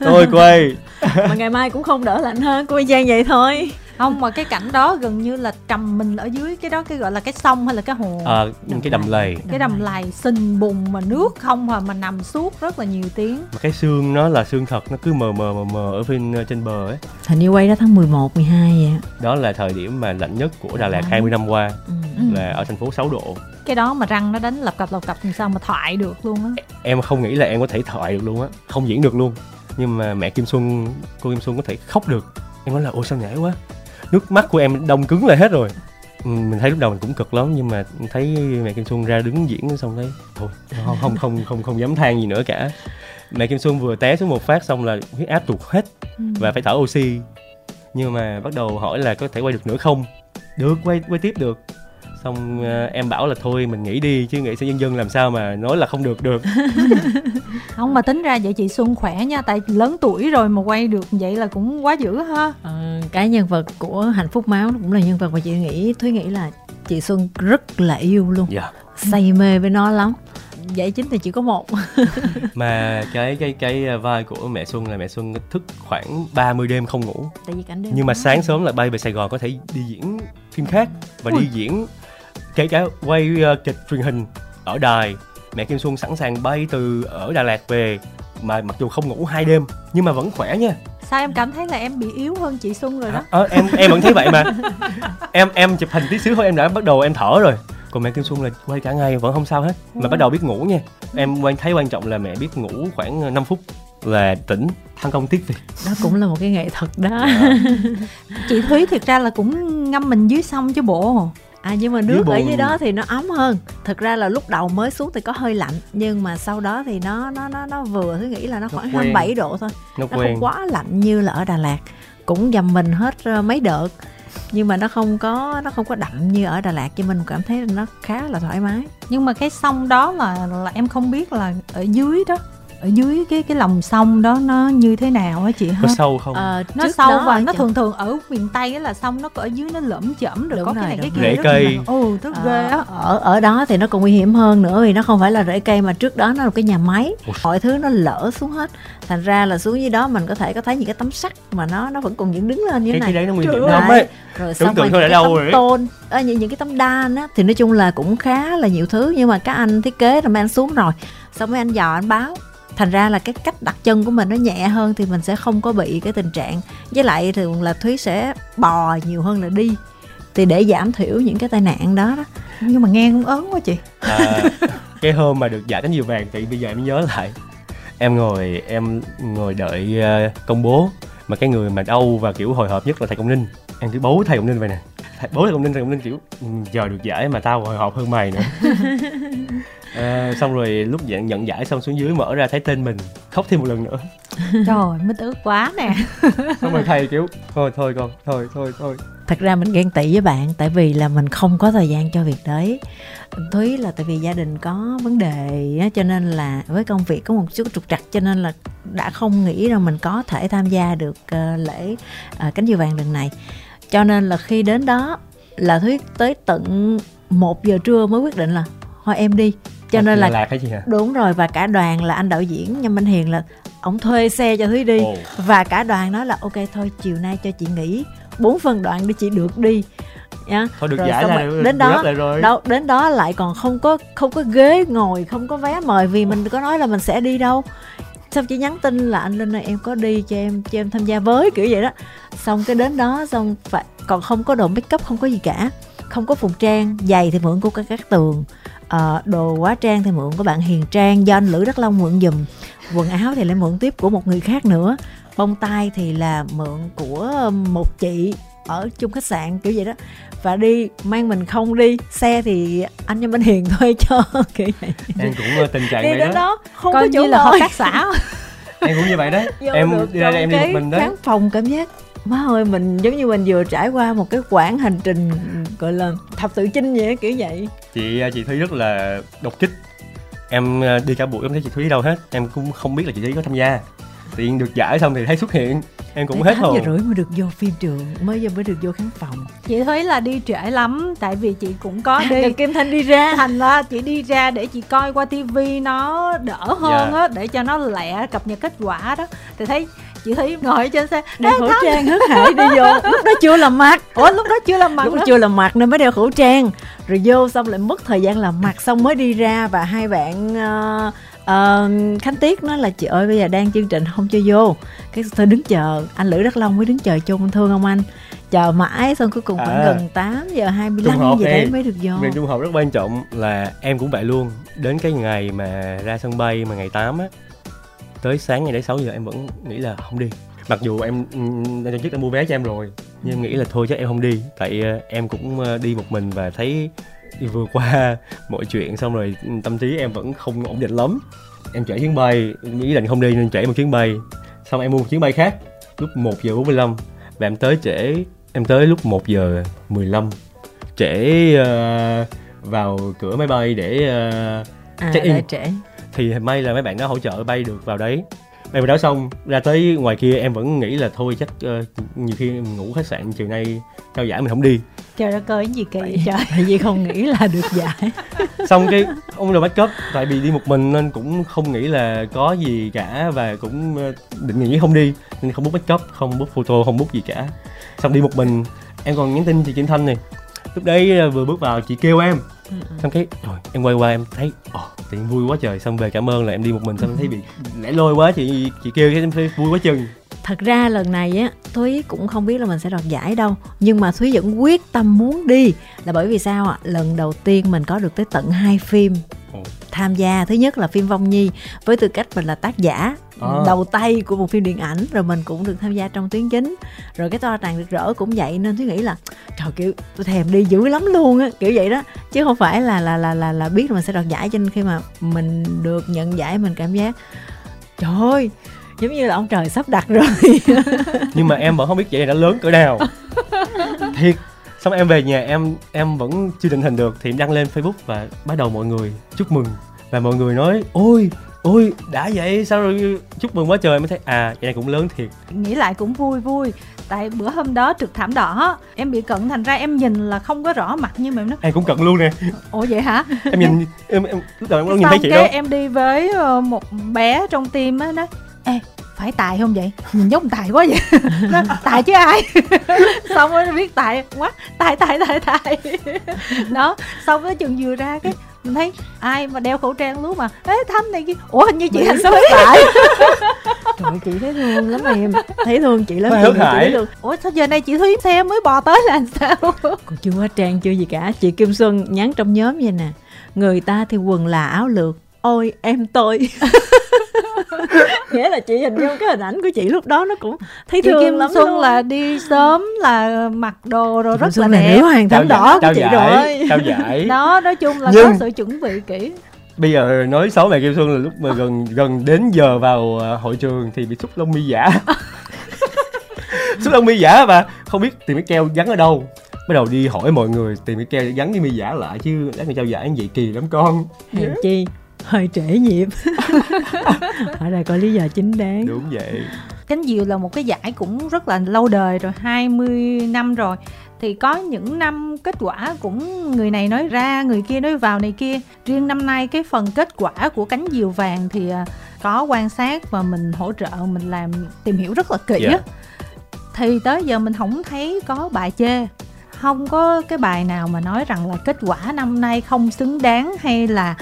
Thôi quay. Mà ngày mai cũng không đỡ lạnh hơn của Giang vậy thôi. Không mà cái cảnh đó gần như là trầm mình ở dưới cái đó cái gọi là cái sông hay là cái hồ? Ờ, cái đầm lầy. Cái đầm lầy. Sình bùn mà nước không à mà nằm suốt rất là nhiều tiếng. Mà cái xương nó là xương thật nó cứ mờ mờ mờ mờ ở bên trên bờ ấy. Hình như quay đó tháng 11, 12 vậy đó là thời điểm mà lạnh nhất của Đà Lạt 20 năm qua. Ừ. là ở thành phố 6 độ cái đó mà răng nó đánh lập cập lập cập làm sao mà thoại được luôn á. Em không nghĩ là em có thể thoại được luôn á không diễn được luôn. Nhưng mà mẹ Kim Xuân cô Kim Xuân có thể khóc được. Em nói là ôi sao nhảy quá. Nước mắt của em đông cứng lại hết rồi. Ừ, mình thấy lúc đầu mình cũng cực lắm nhưng mà thấy mẹ Kim Xuân ra đứng diễn xong thấy thôi không không không không không dám than gì nữa cả. Mẹ Kim Xuân vừa té xuống một phát xong là huyết áp tụt hết và phải thở oxy. Nhưng mà bắt đầu hỏi là có thể quay được nữa không? Được quay quay tiếp được xong ờ, em bảo là thôi mình nghỉ đi chứ nghệ sĩ nhân dân làm sao mà nói là không được được. Không mà tính ra vậy chị Xuân khỏe nha tại lớn tuổi rồi mà quay được vậy là cũng quá dữ ha. Ờ, cái nhân vật của hạnh phúc máu cũng là nhân vật mà chị nghĩ thúy nghĩ là chị xuân rất là yêu luôn. Dạ. Say mê với nó lắm. Vậy chính thì chỉ có một. Mà cái cái cái vai của mẹ Xuân là mẹ Xuân thức khoảng 30 đêm không ngủ. Tại vì cảnh đêm nhưng mà sáng sớm là bay về Sài Gòn có thể đi diễn phim khác và đi diễn kể cả quay ờ, kịch truyền hình ở đài. Mẹ Kim Xuân sẵn sàng bay từ ở Đà Lạt về mà mặc dù không ngủ hai đêm nhưng mà vẫn khỏe nha. Sao em cảm thấy là em bị yếu hơn chị Xuân rồi đó? Ờ, em em vẫn thấy vậy mà. Em em chụp hình tí xíu thôi em đã bắt đầu em thở rồi. Còn mẹ Kim Xuân là quay cả ngày vẫn không sao hết. Mà bắt đầu biết ngủ nha. Em quan thấy quan trọng là mẹ biết ngủ khoảng 5 phút là tỉnh thăng công tiếp việc đó cũng là một cái nghệ thuật đó. Chị Thúy thiệt ra là cũng ngâm mình dưới sông chứ bộ à nhưng mà Dưới nước ở bồn. dưới đó thì nó ấm hơn. Thật ra là lúc đầu mới xuống thì có hơi lạnh nhưng mà sau đó thì nó nó nó nó vừa tôi nghĩ là nó khoảng quen. 27 độ thôi. Nó nó quen. không quá lạnh như là ở Đà Lạt. Cũng dầm mình hết ờ, mấy đợt nhưng mà nó không có nó không có đậm như ở Đà Lạt cho mình cảm thấy nó khá là thoải mái. Nhưng mà cái sông đó là là em không biết là ở dưới đó ở dưới cái cái lòng sông đó nó như thế nào á chị ha? Có sâu không? Ờ, nó trước sâu và nó thường thường ở miền tây á là sông nó có ở dưới nó lởm chởm rồi Đúng có cái rồi, này cái kia rồi. rất Rễ cây. ồ rất Ờ, ghê á. Ở ở đó thì nó còn nguy hiểm hơn nữa vì nó không phải là rễ cây mà trước đó nó là một cái nhà máy. Mọi thứ nó lỡ xuống hết. Thành ra là xuống dưới đó mình có thể có thấy những cái tấm sắt mà nó nó vẫn còn dựng đứng lên như thế cái này. cái đấy nó nguy hiểm lắm ấy. Rồi xong rồi những cái tấm rồi. ấy. tôn à, những, những cái tấm đan á thì nói chung là cũng khá là nhiều thứ nhưng mà các anh thiết kế là mấy anh xuống rồi. Xong mấy anh dò anh báo thành ra là cái cách đặt chân của mình nó nhẹ hơn thì mình sẽ không có bị cái tình trạng với lại thường là thúy sẽ bò nhiều hơn là đi thì để giảm thiểu những cái tai nạn đó đó. Nhưng mà nghe cũng ớn quá chị. À, cái hôm mà được giải cánh diều vàng thì bây giờ em nhớ lại. Em ngồi em ngồi đợi ờ, công bố mà cái người mà đau và kiểu hồi hộp nhất là thầy công ninh. Em cứ bố thầy công ninh vậy nè. Thầy, bố thầy công ninh thầy công ninh kiểu "Ừ, giờ được giải mà tao hồi hộp hơn mày nữa à, xong rồi lúc nhận nhận giải xong xuống dưới mở ra thấy tên mình khóc thêm một lần nữa. Trời mít ướt quá nè. Xong rồi thầy kiểu thôi thôi con thôi thôi thôi. Thật ra mình ghen tị với bạn tại vì là mình không có thời gian cho việc đấy. Thúy là tại vì gia đình có vấn đề á, cho nên là với công việc có một chút trục trặc cho nên là đã không nghĩ rằng mình có thể tham gia được uh, lễ uh, cánh diều vàng lần này. Cho nên là khi đến đó là thúy tới tận một giờ trưa mới quyết định là thôi em đi cho nên là lạc gì hả? đúng rồi và cả đoàn là anh đạo diễn nhâm minh hiền là ổng thuê xe cho thúy đi. Ồ. và cả đoàn nói là ok thôi chiều nay cho chị nghỉ bốn phần đoạn để chị được đi. Nha thôi được Rồi giải rồi được- đến đó lại rồi. đâu đến đó lại còn không có không có ghế ngồi không có vé mời vì mình có nói là mình sẽ đi đâu. Xong chỉ nhắn tin là anh linh ơi em có đi cho em cho em tham gia với kiểu vậy đó. Xong cái đến đó xong phải còn không có đồ make up không có gì cả. Không có phục trang giày thì mượn của các các tường Ờ, đồ hóa trang thì mượn của bạn hiền trang. Do anh lữ đắc long mượn giùm. Quần áo thì lại mượn tiếp của một người khác nữa. Bông tai thì là mượn của một chị ở chung khách sạn kiểu vậy đó. Và đi mang mình không đi. Xe thì anh nhân bên hiền thuê cho kiểu vậy. Em cũng ờ, tình trạng đi vậy đó. đó không coi có chỗ như là hợp tác xã. Em cũng như vậy đấy Vô em đi ra đây em đi một mình đấy khán phòng cảm giác má ơi mình giống như mình vừa trải qua một cái quãng hành trình gọi là thập tự chinh vậy á, kiểu vậy. Chị chị thúy rất là độc kích. Em ờ, đi cả buổi không thấy chị thúy đâu hết. Em cũng không biết là chị thúy có tham gia. Tự nhiên được giải xong thì thấy xuất hiện. Em cũng hết hồn giờ rưỡi mới được vô phim trường mới giờ mới được vô khán phòng. Chị thấy là đi trễ lắm tại vì chị cũng có đi. đi kim thanh đi ra. Thành ra chị đi ra để chị coi qua tivi nó đỡ hơn Dạ. á để cho nó lẹ cập nhật kết quả đó. Thì thấy chị thấy ngồi ở trên xe. Đeo khẩu trang hớt hải đi vô. Lúc đó chưa làm mặt. Ủa lúc đó chưa làm mặt lúc đó chưa làm mặt nên mới đeo khẩu trang. Rồi vô xong lại mất thời gian làm mặt xong mới đi ra và hai bạn ờ, ờ, khánh tiết nói là chị ơi bây giờ đang chương trình không cho vô. Cái tôi đứng chờ anh lữ đắc long mới đứng chờ chung thương không anh? Chờ mãi xong cuối cùng khoảng À. gần 8 giờ 25 Trùng hợp gì đi. đấy mới được vô. Nguyên trung hợp rất quan trọng là em cũng vậy luôn. Đến cái ngày mà ra sân bay mà ngày 8 á Tới sáng ngày đấy 6 giờ em vẫn nghĩ là không đi. Mặc dù em ừm, lần trước đã mua vé cho em rồi Nhưng em nghĩ là thôi chắc em không đi. Tại ờ, em cũng ờ, đi một mình và thấy vừa qua mọi chuyện xong rồi tâm trí em vẫn không ổn định lắm. Em chạy chuyến bay, ý định không đi nên chạy một chuyến bay. Xong em mua một chuyến bay khác lúc 1 giờ 45 Và em tới trễ, em tới lúc 1 giờ 15 trễ ờ, vào cửa máy bay để ờ, à, check in. để trễ thì may là mấy bạn đó hỗ trợ bay được vào đấy. Bay vào đó xong ra tới ngoài kia em vẫn nghĩ là thôi chắc ờ, nhiều khi em ngủ khách sạn chiều nay trao giải mình không đi. Trời đất ơi cái gì kỳ vậy. trời. Tại vì không nghĩ là được giải. Xong cái ông đồ make up tại vì đi một mình nên cũng không nghĩ là có gì cả và cũng ờ, định nghĩ không đi nên không book make up không book photo không book gì cả. Xong đi một mình em còn nhắn tin chị Kim Thanh này. Lúc đấy ờ, vừa bước vào chị kêu em Ừ, ừ. xong cái rồi em quay qua em thấy ồ tự nhiên vui quá trời. Xong về cảm ơn là em đi một mình, xong thấy bị lẻ loi quá, chị chị kêu cái em thấy vui quá chừng thật ra lần này á thúy cũng không biết là mình sẽ đoạt giải đâu. Nhưng mà thúy vẫn quyết tâm muốn đi. Là bởi vì sao ạ? Lần đầu tiên mình có được tới tận hai phim tham gia. Thứ nhất là phim vong nhi với tư cách mình là tác giả À. đầu tay của một phim điện ảnh rồi mình cũng được tham gia trong tuyến chính. Rồi cái toa tràng rực rỡ cũng vậy nên thúy nghĩ là trời kiểu tôi thèm đi dữ lắm luôn á kiểu vậy đó. Chứ không phải là là là là là biết là mình sẽ đoạt giải cho nên khi mà mình được nhận giải mình cảm giác trời ơi giống như là ông trời sắp đặt rồi. Nhưng mà em vẫn không biết vậy này đã lớn cỡ nào. Thiệt. Xong em về nhà em em vẫn chưa định hình được thì em đăng lên facebook và bắt đầu mọi người chúc mừng. Và mọi người nói ôi ôi đã vậy sao rồi chúc mừng quá trời? Mới thấy à vậy này cũng lớn thiệt. Nghĩ lại cũng vui vui. Tại bữa hôm đó trực thảm đỏ em bị cận thành ra em nhìn là không có rõ mặt nhưng mà em nói em cũng cận luôn nè. Ủa vậy hả? Em nhìn em, em lúc đầu em nhìn thấy chị cái đâu em đi với ờ, một bé trong team á nói ê phải tài không vậy? Nhìn giống tài quá vậy. Nó tài chứ ai? Xong rồi biết tài quá. Tài tài tài tài. Đó xong cái chừng vừa ra cái mình thấy ai mà đeo khẩu trang lúc mà ê thăm này kia. Ủa hình như chị sắp thúy tại trời chị thấy thương lắm em. Thấy thương chị lắm chị chị thương. ủa sao giờ này chị thúy xe mới bò tới là sao? Còn chưa hóa trang chưa gì cả. Chị kim xuân nhắn trong nhóm vậy nè. Người ta thì quần là áo lược. Ôi em tôi nghĩa là chị hình dung cái hình ảnh của chị lúc đó nó cũng thấy chị thương Kim lắm Xuân luôn. là đi sớm là mặc đồ rồi Kim rất là Xuân là đẹp. nữ hoàng thảm đỏ của trao chị giải rồi. trao giải. Đó nói chung là Nhưng- có sự chuẩn bị kỹ. bây giờ nói xấu mẹ kim xuân là lúc mà gần gần đến giờ vào à, hội trường thì bị xúc lông mi giả. Xúc lông mi giả mà không biết tìm cái keo gắn ở đâu. Bắt đầu đi hỏi mọi người tìm cái keo gắn cái mi giả lại chứ lát người trao giải vậy kỳ lắm con. Hèn chi hơi trễ nhịp. Ở đây có lý do chính đáng. Đúng vậy. Cánh diều là một cái giải cũng rất là lâu đời rồi 20 năm rồi. Thì có những năm kết quả cũng người này nói ra người kia nói vào này kia. Riêng năm nay cái phần kết quả của cánh diều vàng thì à, có quan sát và mình hỗ trợ mình làm tìm hiểu rất là kỹ yeah. Dạ. thì tới giờ mình không thấy có bài chê không có cái bài nào mà nói rằng là kết quả năm nay không xứng đáng hay là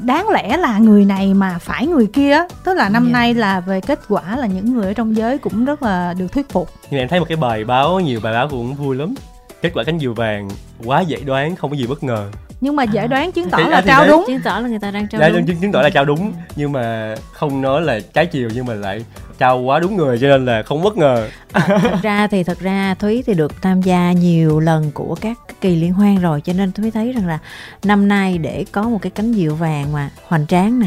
đáng lẽ là người này mà phải người kia tức là năm yeah. Dạ. nay là về kết quả là những người ở trong giới cũng rất là được thuyết phục nhưng em thấy một cái bài báo nhiều bài báo cũng vui lắm kết quả cánh diều vàng quá dễ đoán không có gì bất ngờ nhưng mà dễ à. đoán chứng tỏ thì, là trao đúng. Chứng tỏ là người ta đang trao dạ, đúng. chứng, chứng tỏ là trao đúng nhưng mà không nói là trái chiều nhưng mà lại trao quá đúng người cho nên là không bất ngờ. À, thật ra thì thật ra thúy thì được tham gia nhiều lần của các kỳ liên hoan rồi cho nên thúy thấy rằng là năm nay để có một cái cánh diều vàng mà hoành tráng nè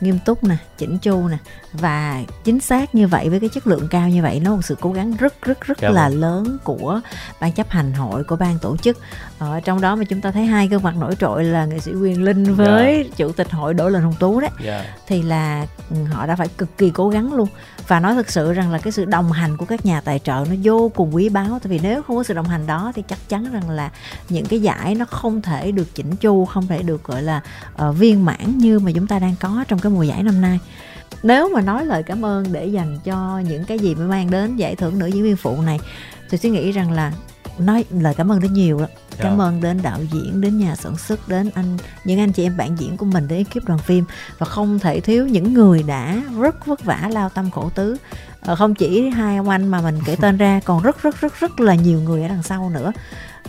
nghiêm túc nè chỉnh chu nè và chính xác như vậy với cái chất lượng cao như vậy nó một sự cố gắng rất rất rất Cảm là ơn. lớn của ban chấp hành hội của ban tổ chức ở trong đó mà chúng ta thấy hai gương mặt nổi trội là nghệ sĩ Quyền Linh dạ. với yeah. chủ tịch hội Đỗ Lệnh Hồng Tú đấy yeah. Dạ. thì là ừ, họ đã phải cực kỳ cố gắng luôn và nói thực sự rằng là cái sự đồng hành của các nhà tài trợ nó vô cùng quý báu tại vì nếu không có sự đồng hành đó thì chắc chắn rằng là những cái giải nó không thể được chỉnh chu không thể được gọi là uh, viên mãn như mà chúng ta đang có trong cái mùa giải năm nay nếu mà nói lời cảm ơn để dành cho những cái gì mới mang đến giải thưởng nữ diễn viên phụ này thì suy nghĩ rằng là nói lời cảm ơn đến nhiều đó cảm yeah. Dạ. ơn đến đạo diễn đến nhà sản xuất đến anh những anh chị em bạn diễn của mình đến ekip đoàn phim và không thể thiếu những người đã rất vất vả lao tâm khổ tứ ờ, không chỉ hai ông anh mà mình kể tên ra còn rất rất rất rất là nhiều người ở đằng sau nữa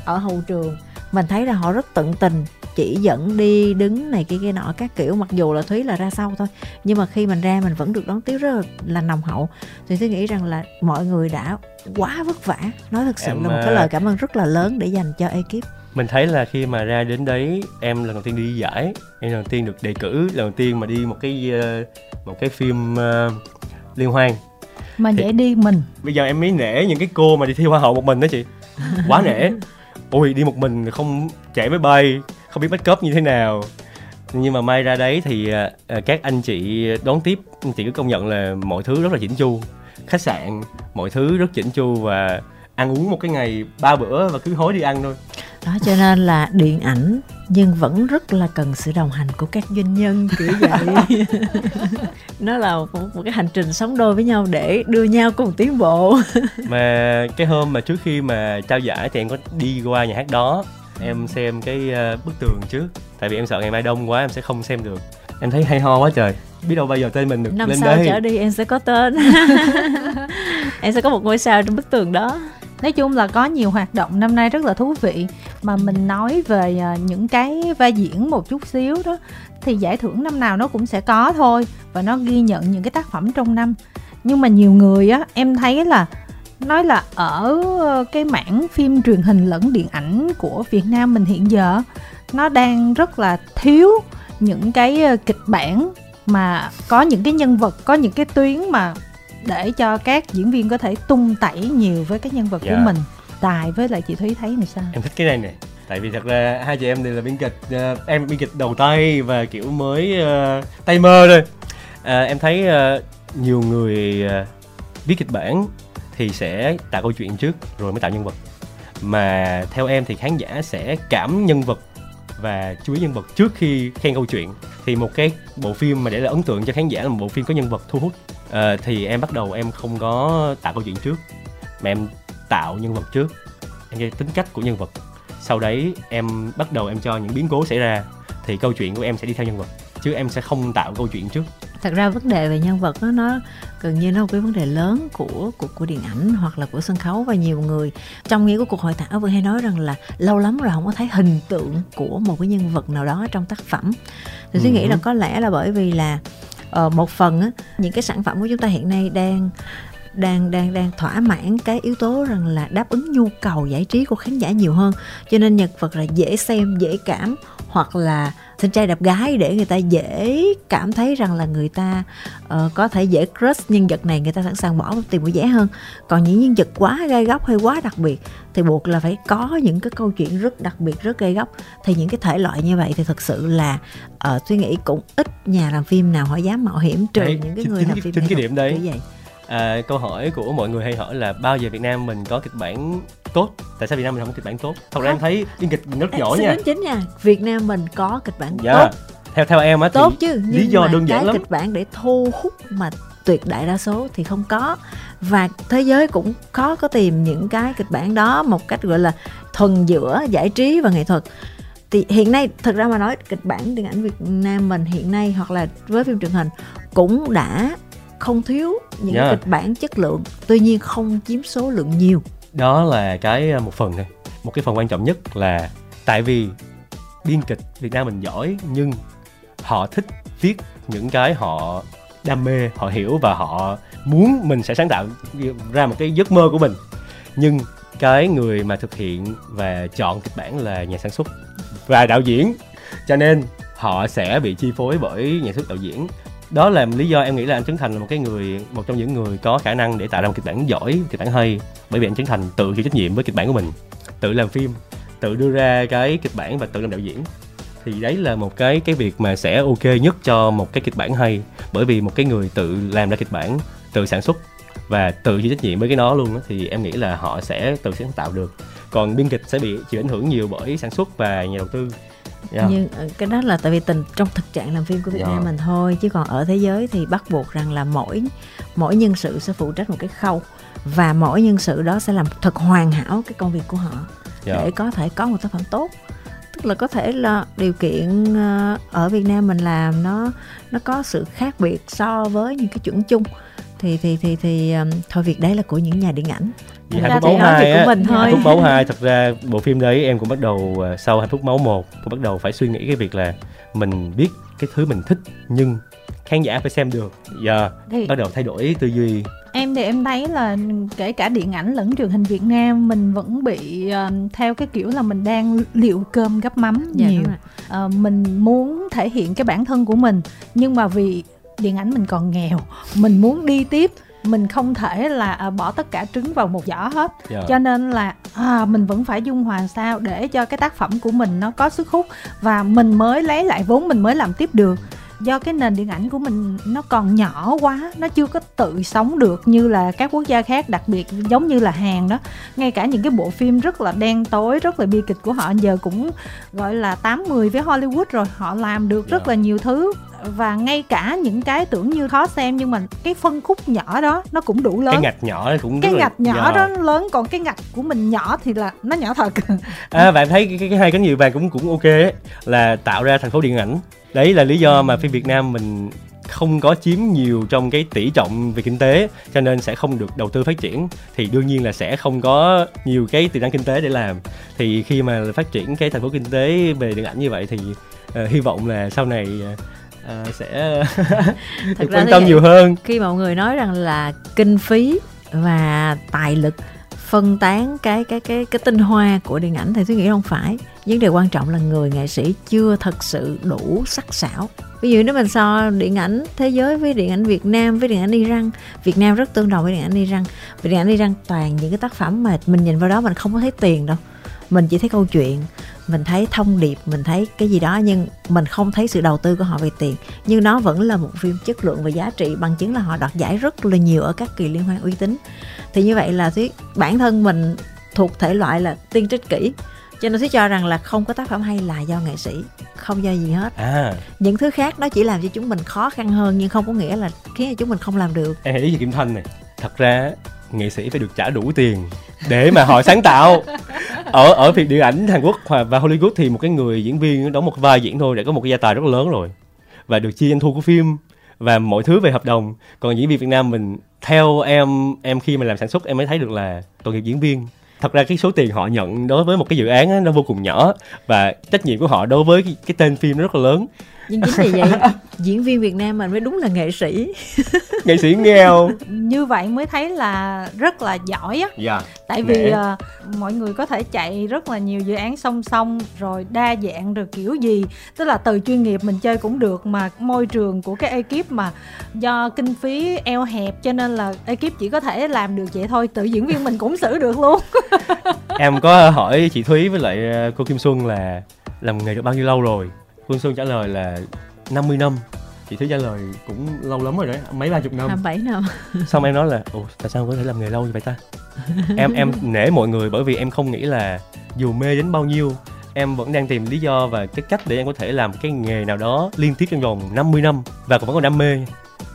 ở hậu trường mình thấy là họ rất tận tình chỉ dẫn đi đứng này kia kia nọ các kiểu mặc dù là thúy là ra sau thôi nhưng mà khi mình ra mình vẫn được đón tiếp rất là, nồng hậu. Thì tôi nghĩ rằng là mọi người đã quá vất vả. Nói thực sự em, là một cái lời cảm ơn rất là lớn để dành cho ekip. Mình thấy là khi mà ra đến đấy em lần đầu tiên đi giải em lần đầu tiên được đề cử lần đầu tiên mà đi một cái uh, một cái phim uh, liên hoan. Mà thì, dễ đi mình. bây giờ em mới nể những cái cô mà đi thi hoa hậu một mình đó chị. Quá nể. Ôi đi một mình không chạy máy bay không biết make up như thế nào. Nhưng mà may ra đấy thì uh, các anh chị đón tiếp chị cứ công nhận là mọi thứ rất là chỉnh chu. Khách sạn mọi thứ rất chỉnh chu và ăn uống một cái ngày ba bữa và cứ hối đi ăn thôi. Đó cho nên là điện ảnh nhưng vẫn rất là cần sự đồng hành của các doanh nhân kiểu vậy. Nó là một, một cái hành trình sống đôi với nhau để đưa nhau cùng tiến bộ. Mà cái hôm mà trước khi mà trao giải thì em có đi qua nhà hát đó em xem cái uh, bức tường trước. Tại vì em sợ ngày mai đông quá em sẽ không xem được. Em thấy hay ho quá trời. Biết đâu bây giờ tên mình được năm lên sau đây. trở đi em sẽ có tên. Em sẽ có một ngôi sao trên bức tường đó. Nói chung là có nhiều hoạt động năm nay rất là thú vị. Mà mình nói về à, những cái vai diễn một chút xíu đó thì giải thưởng năm nào nó cũng sẽ có thôi. Và nó ghi nhận những cái tác phẩm trong năm. Nhưng mà nhiều người á em thấy là nói là ở ờ, cái mảng phim truyền hình lẫn điện ảnh của Việt Nam mình hiện giờ nó đang rất là thiếu những cái ờ, kịch bản mà có những cái nhân vật có những cái tuyến mà để cho các diễn viên có thể tung tẩy nhiều với cái nhân vật yeah. của dạ. mình tài với lại chị thúy thấy này sao em thích cái này nè tại vì thật ra hai chị em đều là biên kịch uh, em biên kịch đầu tay và kiểu mới uh, tay mơ thôi uh, em thấy uh, nhiều người uh, viết kịch bản thì sẽ tạo câu chuyện trước rồi mới tạo nhân vật. Mà theo em thì khán giả sẽ cảm nhân vật và chú ý nhân vật trước khi khen câu chuyện. Thì một cái bộ phim mà để là ấn tượng cho khán giả là một bộ phim có nhân vật thu hút. À, thì em bắt đầu em không có tạo câu chuyện trước mà em tạo nhân vật trước. Em cái tính cách của nhân vật. Sau đấy em bắt đầu em cho những biến cố xảy ra thì câu chuyện của em sẽ đi theo nhân vật chứ em sẽ không tạo câu chuyện trước. Thật ra vấn đề về nhân vật đó, nó gần như nó một cái vấn đề lớn của của của điện ảnh hoặc là của sân khấu và nhiều người. Trong nghĩa của cuộc hội thảo vừa hay nói rằng là lâu lắm rồi không có thấy hình tượng của một cái nhân vật nào đó trong tác phẩm. Thì suy ừ. nghĩ là có lẽ là bởi vì là uh, một phần á, những cái sản phẩm của chúng ta hiện nay đang đang đang đang thỏa mãn cái yếu tố rằng là đáp ứng nhu cầu giải trí của khán giả nhiều hơn. Cho nên nhân vật là dễ xem dễ cảm hoặc là sinh trai đẹp gái để người ta dễ cảm thấy rằng là người ta uh, có thể dễ crush nhân vật này người ta sẵn sàng bỏ tiền mua vé hơn. Còn những nhân vật quá gai góc hay quá đặc biệt thì buộc là phải có những cái câu chuyện rất đặc biệt rất gai góc. Thì những cái thể loại như vậy thì thực sự là uh, suy nghĩ cũng ít nhà làm phim nào họ dám mạo hiểm trừ đấy, những cái người chính, làm phim chính cái điểm đấy. vậy à, câu hỏi của mọi người hay hỏi là bao giờ Việt Nam mình có kịch bản tốt? Tại sao Việt Nam mình không có kịch bản tốt? Thật ra em thấy biên kịch rất giỏi nha. chính nha. Việt Nam mình có kịch bản. Dạ. tốt. Theo theo em á thì tốt chứ lý do đơn giản lắm. kịch bản để thu hút mà tuyệt đại đa số thì không có. Và thế giới cũng khó có tìm những cái kịch bản đó một cách gọi là thuần giữa giải trí và nghệ thuật. Thì hiện nay thật ra mà nói kịch bản điện ảnh Việt Nam mình hiện nay hoặc là với phim truyền hình cũng đã không thiếu những yeah. Dạ. kịch bản chất lượng tuy nhiên không chiếm số lượng nhiều đó là cái ờ, một phần thôi một cái phần quan trọng nhất là tại vì biên kịch Việt Nam mình giỏi nhưng họ thích viết những cái họ đam mê họ hiểu và họ muốn mình sẽ sáng tạo ra một cái giấc mơ của mình nhưng cái người mà thực hiện và chọn kịch bản là nhà sản xuất và đạo diễn cho nên họ sẽ bị chi phối bởi nhà xuất đạo diễn đó là lý do em nghĩ là anh Trấn Thành là một cái người một trong những người có khả năng để tạo ra một kịch bản giỏi kịch bản hay. Bởi vì anh Trấn Thành tự chịu trách nhiệm với kịch bản của mình tự làm phim tự đưa ra cái kịch bản và tự làm đạo diễn. Thì đấy là một cái cái việc mà sẽ ok nhất cho một cái kịch bản hay. Bởi vì một cái người tự làm ra kịch bản tự sản xuất và tự chịu trách nhiệm với cái đó luôn đó, thì em nghĩ là họ sẽ tự sáng tạo được. Còn biên kịch sẽ bị chịu ảnh hưởng nhiều bởi sản xuất và nhà đầu tư yeah. nhưng ờ, cái đó là tại vì tình trong thực trạng làm phim của Việt yeah. Nam mình thôi chứ còn ở thế giới thì bắt buộc rằng là mỗi mỗi nhân sự sẽ phụ trách một cái khâu và mỗi nhân sự đó sẽ làm thật hoàn hảo cái công việc của họ yeah. để có thể có một tác phẩm tốt tức là có thể là điều kiện ờ, ở Việt Nam mình làm nó nó có sự khác biệt so với những cái chuẩn chung thì thì thì thì um, thôi việc đấy là của những nhà điện ảnh. Vậy hạnh phúc máu hai á, mình thôi. hạnh phúc máu hai thật ra bộ phim đấy em cũng bắt đầu uh, sau hạnh phúc máu một cũng bắt đầu phải suy nghĩ cái việc là mình biết cái thứ mình thích nhưng khán giả phải xem được. Giờ yeah, thì... bắt đầu thay đổi tư duy. Em thì em thấy là kể cả điện ảnh lẫn truyền hình Việt Nam mình vẫn bị uh, theo cái kiểu là mình đang liệu cơm gấp mắm dạ, nhiều. uh, mình muốn thể hiện cái bản thân của mình nhưng mà vì điện ảnh mình còn nghèo mình muốn đi tiếp mình không thể là à, bỏ tất cả trứng vào một giỏ hết yeah. Dạ. cho nên là à, mình vẫn phải dung hòa sao để cho cái tác phẩm của mình nó có sức hút và mình mới lấy lại vốn mình mới làm tiếp được do cái nền điện ảnh của mình nó còn nhỏ quá nó chưa có tự sống được như là các quốc gia khác đặc biệt giống như là Hàn đó. Ngay cả những cái bộ phim rất là đen tối rất là bi kịch của họ giờ cũng gọi là 80 với Hollywood rồi họ làm được rất dạ. là nhiều thứ. Và ngay cả những cái tưởng như khó xem nhưng mà cái phân khúc nhỏ đó nó cũng đủ lớn. Cái ngạch nhỏ cũng cái ngạch nhỏ yeah. đó lớn còn cái ngạch của mình nhỏ thì là nó nhỏ thật. À bạn thấy cái, cái, cái hai cái nhiều vàng cũng cũng ok ấy, là tạo ra thành phố điện ảnh đấy là lý do mà phim Việt Nam mình không có chiếm nhiều trong cái tỷ trọng về kinh tế cho nên sẽ không được đầu tư phát triển. Thì đương nhiên là sẽ không có nhiều cái tiềm năng kinh tế để làm. Thì khi mà phát triển cái thành phố kinh tế về điện ảnh như vậy thì uh, hy vọng là sau này uh, à, sẽ được quan tâm nhiều hơn. khi mọi người nói rằng là kinh phí và tài lực phân tán cái cái cái cái tinh hoa của điện ảnh thì tôi nghĩ không phải. Vấn đề quan trọng là người nghệ sĩ chưa thật sự đủ sắc sảo. Ví dụ nếu mình so điện ảnh thế giới với điện ảnh Việt Nam với điện ảnh Iran, Việt Nam rất tương đồng với điện ảnh Iran. Vì điện ảnh Iran toàn những cái tác phẩm mà mình nhìn vào đó mình không có thấy tiền đâu mình chỉ thấy câu chuyện mình thấy thông điệp mình thấy cái gì đó nhưng mình không thấy sự đầu tư của họ về tiền. Nhưng nó vẫn là một phim chất lượng và giá trị bằng chứng là họ đoạt giải rất là nhiều ở các kỳ liên hoan uy tín. Thì như vậy là thuyết bản thân mình thuộc thể loại là tiên trích kỹ cho nên thuyết cho rằng là không có tác phẩm hay là do nghệ sĩ không do gì hết. À. những thứ khác nó chỉ làm cho chúng mình khó khăn hơn nhưng không có nghĩa là khiến cho chúng mình không làm được. Em ý gì kim thanh này thật ra nghệ sĩ phải được trả đủ tiền để mà họ sáng tạo ở ở việc điện ảnh Hàn Quốc và Hollywood thì một cái người diễn viên đóng một vai diễn thôi đã có một cái gia tài rất lớn rồi. Và được chia doanh thu của phim và mọi thứ về hợp đồng. Còn diễn viên Việt Nam mình theo em em khi mà làm sản xuất em mới thấy được là tội nghiệp diễn viên. Thật ra cái số tiền họ nhận đối với một cái dự án á, nó vô cùng nhỏ và trách nhiệm của họ đối với cái, cái tên phim nó rất là lớn nhưng chính vì vậy diễn viên Việt Nam mình mới đúng là nghệ sĩ. Nghệ sĩ nghèo. Như vậy mới thấy là rất là giỏi á. Dạ tại vì uh, mọi người có thể chạy rất là nhiều dự án song song rồi đa dạng rồi kiểu gì. Tức là từ chuyên nghiệp mình chơi cũng được mà môi trường của cái ekip mà do kinh phí eo hẹp cho nên là ekip chỉ có thể làm được vậy thôi. Tự diễn viên mình cũng xử được luôn. Em có hỏi chị Thúy với lại ờ, cô Kim Xuân là làm nghề được bao nhiêu lâu rồi Phương Xuân trả lời là 50 năm. Chị Thúy trả lời cũng lâu lắm rồi đấy mấy ba chục năm. 27 năm. Xong em nói là ồ tại sao có thể làm nghề lâu như vậy ta? Em em nể mọi người bởi vì em không nghĩ là dù mê đến bao nhiêu em vẫn đang tìm lý do và cái cách để em có thể làm cái nghề nào đó liên tiếp trong vòng 50 năm và cũng vẫn còn đam mê.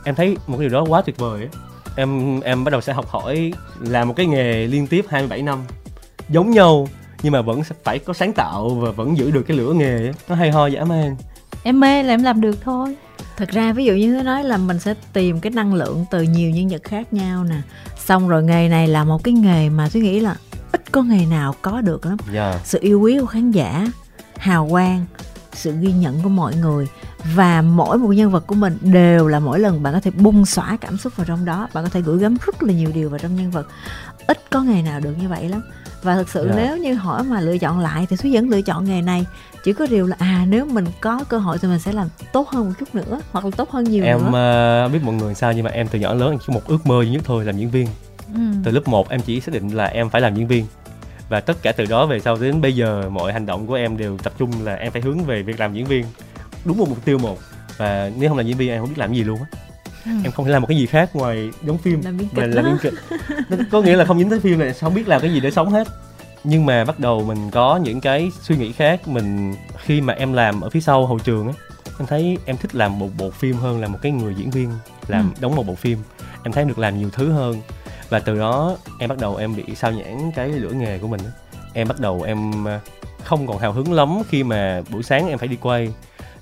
Em thấy một cái điều đó quá tuyệt vời ấy. em em bắt đầu sẽ học hỏi làm một cái nghề liên tiếp 27 năm. Giống nhau nhưng mà vẫn phải có sáng tạo và vẫn giữ được cái lửa nghề nó hay ho dã man em mê là em làm được thôi. Thật ra ví dụ như thế nói là mình sẽ tìm cái năng lượng từ nhiều nhân vật khác nhau nè. Xong rồi nghề này là một cái nghề mà tôi nghĩ là ít có nghề nào có được lắm. Yeah. Dạ. sự yêu quý của khán giả hào quang sự ghi nhận của mọi người. Và mỗi một nhân vật của mình đều là mỗi lần bạn có thể bung xóa cảm xúc vào trong đó. Bạn có thể gửi gắm rất là nhiều điều vào trong nhân vật. Ít có nghề nào được như vậy lắm và thực sự yeah. Dạ. nếu như hỏi mà lựa chọn lại thì Thúy vẫn lựa chọn nghề này chỉ có điều là à nếu mình có cơ hội thì mình sẽ làm tốt hơn một chút nữa hoặc là tốt hơn nhiều em nữa. uh, biết mọi người sao nhưng mà em từ nhỏ lớn chỉ một ước mơ duy nhất thôi làm diễn viên ừ. từ lớp 1 em chỉ xác định là em phải làm diễn viên và tất cả từ đó về sau đến bây giờ mọi hành động của em đều tập trung là em phải hướng về việc làm diễn viên đúng một mục tiêu một và nếu không làm diễn viên em không biết làm gì luôn á ừ. em không thể làm một cái gì khác ngoài đóng phim làm biên kịch, làm biên kịch. có nghĩa là không dính tới phim này không biết làm cái gì để sống hết. Nhưng mà bắt đầu mình có những cái suy nghĩ khác. Mình khi mà em làm ở phía sau hậu trường ấy em thấy em thích làm một bộ phim hơn là một cái người diễn viên làm ừ. đóng một bộ phim. Em thấy được làm nhiều thứ hơn. Và từ đó em bắt đầu em bị sao nhãn cái lửa nghề của mình em bắt đầu em à, không còn hào hứng lắm khi mà buổi sáng em phải đi quay.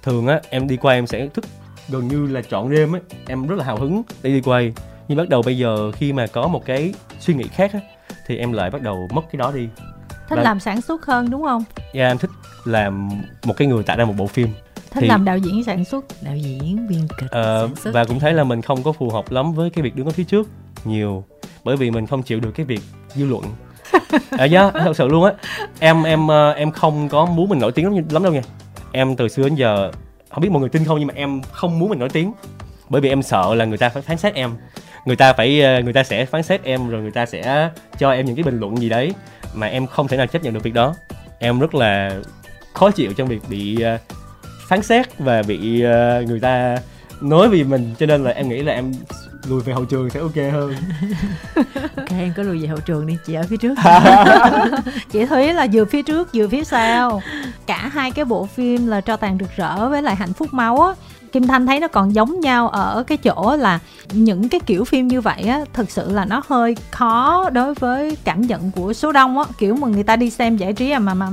Thường á em đi quay em sẽ thức gần như là chọn đêm ấy. Em rất là hào hứng để đi quay. Nhưng bắt đầu bây giờ khi mà có một cái suy nghĩ khác á thì em lại bắt đầu mất cái đó đi. Thích là... làm sản xuất hơn đúng không? Dạ yeah, em thích làm một cái người tạo ra một bộ phim. Thích thì... làm đạo diễn sản xuất đạo diễn biên kịch ờ, và cũng thấy là mình không có phù hợp lắm với cái việc đứng ở phía trước nhiều bởi vì mình không chịu được cái việc dư luận. À dạ thật sự luôn á. Em em ờ, em không có muốn mình nổi tiếng lắm, lắm đâu nha. Em từ xưa đến giờ không biết mọi người tin không nhưng mà em không muốn mình nổi tiếng. Bởi vì em sợ là người ta phải phán xét em. Người ta phải ờ, người ta sẽ phán xét em rồi người ta sẽ cho em những cái bình luận gì đấy mà em không thể nào chấp nhận được việc đó. Em rất là khó chịu trong việc bị ờ, phán xét và bị ờ, người ta nói vì mình cho nên là em nghĩ là em lùi về hậu trường sẽ ok hơn. Ok em có lùi về hậu trường đi chị ở phía trước. Chị thúy là vừa phía trước vừa phía sau. Cả hai cái bộ phim là cho tàn rực rỡ với lại hạnh phúc máu á Kim Thanh thấy nó còn giống nhau ở cái chỗ là những cái kiểu phim như vậy á thực sự là nó hơi khó đối với cảm nhận của số đông á kiểu mà người ta đi xem giải trí à mà mà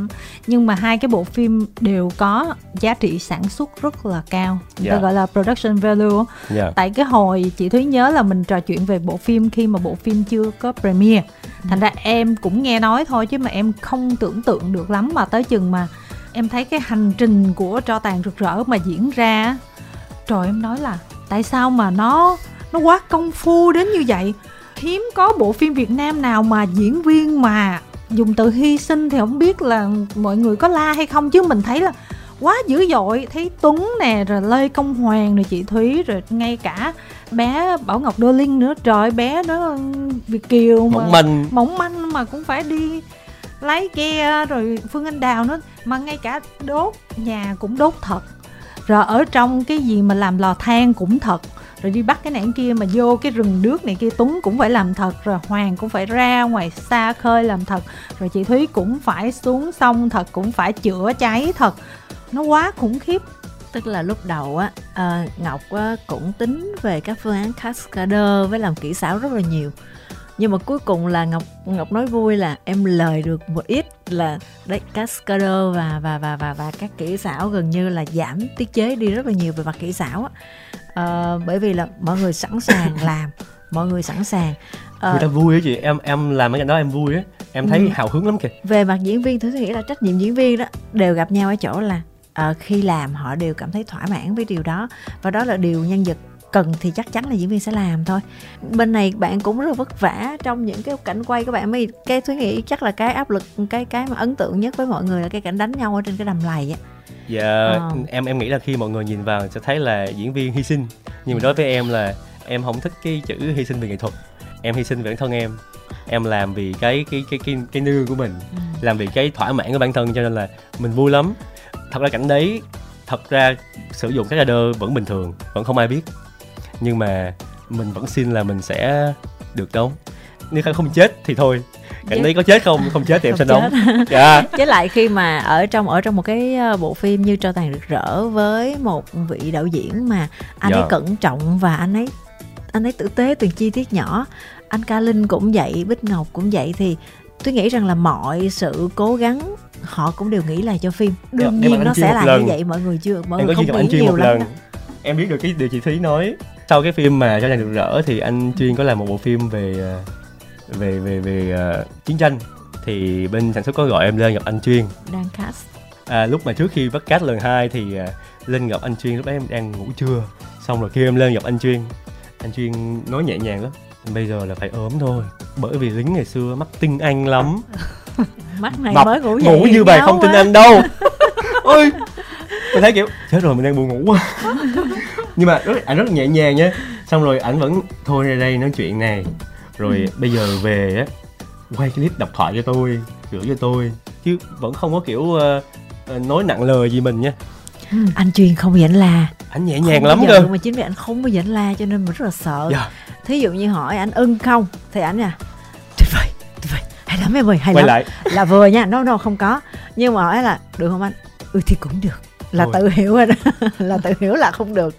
nhưng mà hai cái bộ phim đều có giá trị sản xuất rất là cao người yeah. ta dạ. gọi là production value yeah. Dạ. tại cái hồi chị Thúy nhớ là mình trò chuyện về bộ phim khi mà bộ phim chưa có premiere thành ra em cũng nghe nói thôi chứ mà em không tưởng tượng được lắm mà tới chừng mà em thấy cái hành trình của tro tàn rực rỡ mà diễn ra trời em nói là tại sao mà nó nó quá công phu đến như vậy? Hiếm có bộ phim việt nam nào mà diễn viên mà dùng từ hy sinh thì không biết là mọi người có la hay không. Chứ mình thấy là quá dữ dội. Thấy tuấn nè rồi lê công hoàng rồi chị thúy rồi ngay cả bé bảo ngọc đô linh nữa. Trời bé đó việt kiều mà mỏng manh. mỏng manh mà cũng phải đi lấy ghe rồi phương anh đào nữa. Mà ngay cả đốt nhà cũng đốt thật rồi ở trong cái gì mà làm lò than cũng thật. Rồi đi bắt cái nạn kia mà vô cái rừng nước này kia tuấn cũng phải làm thật rồi hoàng cũng phải ra ngoài xa khơi làm thật. Rồi chị thúy cũng phải xuống sông thật cũng phải chữa cháy thật. Nó quá khủng khiếp. Tức là lúc đầu á à, ngọc á, cũng tính về các phương án cascader với làm kỹ xảo rất là nhiều nhưng mà cuối cùng là ngọc ngọc nói vui là em lời được một ít là đấy cascader và và và và và các kỹ xảo gần như là giảm tiết chế đi rất là nhiều về mặt kỹ xảo á. À, bởi vì là mọi người sẵn sàng làm mọi người sẵn sàng. À, người ta vui á chị em em làm cái đó em vui á. Em thấy ừ. hào hứng lắm kìa. Về mặt diễn viên tôi nghĩ là trách nhiệm diễn viên đó đều gặp nhau ở chỗ là uh, khi làm họ đều cảm thấy thỏa mãn với điều đó. Và đó là điều nhân vật cần thì chắc chắn là diễn viên sẽ làm thôi. Bên này bạn cũng rất là vất vả trong những cái cảnh quay các bạn. Mới cái tôi nghĩ chắc là cái áp lực cái cái mà ấn tượng nhất với mọi người là cái cảnh đánh nhau ở trên cái đầm lầy á. Dạ ờ. em em nghĩ là khi mọi người nhìn vào sẽ thấy là diễn viên hy sinh. Nhưng mà đối với em là em không thích cái chữ hy sinh vì nghệ thuật. Em hy sinh vì bản thân em. Em làm vì cái cái cái cái cái nương của mình. Ừ. làm vì cái thỏa mãn của bản thân cho nên là mình vui lắm. Thật ra cảnh đấy thật ra sử dụng cái rider vẫn bình thường vẫn không ai biết nhưng mà mình vẫn xin là mình sẽ được đóng. Nếu không chết thì thôi. Cảnh đấy có chết không? Không chết thì em sẽ đóng. dạ. Với lại khi mà ở trong ở trong một cái ờ, bộ phim như cho tàn rực rỡ với một vị đạo diễn mà anh dạ. ấy cẩn trọng và anh ấy anh ấy tử tế từng chi tiết nhỏ. Anh ca linh cũng vậy bích ngọc cũng vậy thì tôi nghĩ rằng là mọi sự cố gắng họ cũng đều nghĩ là cho phim. Đương dạ, nhiên nó sẽ là lần. như vậy mọi người chưa mọi em người không nghĩ nhiều lắm. lần. em biết được cái điều chị thúy nói sau cái phim mà cho nàng được rỡ thì anh chuyên có làm một bộ phim về ờ, về về về uh, chiến tranh. Thì bên sản xuất có gọi em lên gặp anh chuyên. Đang cast. À, lúc mà trước khi bắt cast lần hai thì uh, lên gặp anh chuyên lúc đó em đang ngủ trưa. Xong rồi khi em lên gặp anh chuyên anh chuyên nói nhẹ nhàng lắm. Bây giờ là phải ốm thôi bởi vì lính ngày xưa mắc tinh anh lắm. Mắt này Mập, mới ngủ dậy ngủ như vậy không tinh anh đâu. Ôi mình thấy kiểu chết rồi mình đang buồn ngủ quá nhưng mà rất ảnh rất nhẹ nhàng nhá xong rồi ảnh vẫn thôi ra đây nói chuyện này rồi ừ. bây giờ về á quay clip đọc thoại cho tôi gửi cho tôi chứ vẫn không có kiểu uh, nói nặng lời gì mình nha ừ. anh chuyên không dẫn la anh nhẹ nhàng lắm cơ mà chính vì anh không bao dẫn la cho nên mình rất là sợ yeah. Dạ. thí dụ như hỏi anh ưng không thì anh à tuyệt vời tuyệt vời hay lắm em ơi hay Quay lắm lại. là vừa nha nó no, no, không có nhưng mà hỏi là được không anh ừ thì cũng được là Ôi. tự hiểu rồi đó. Là tự hiểu là không được.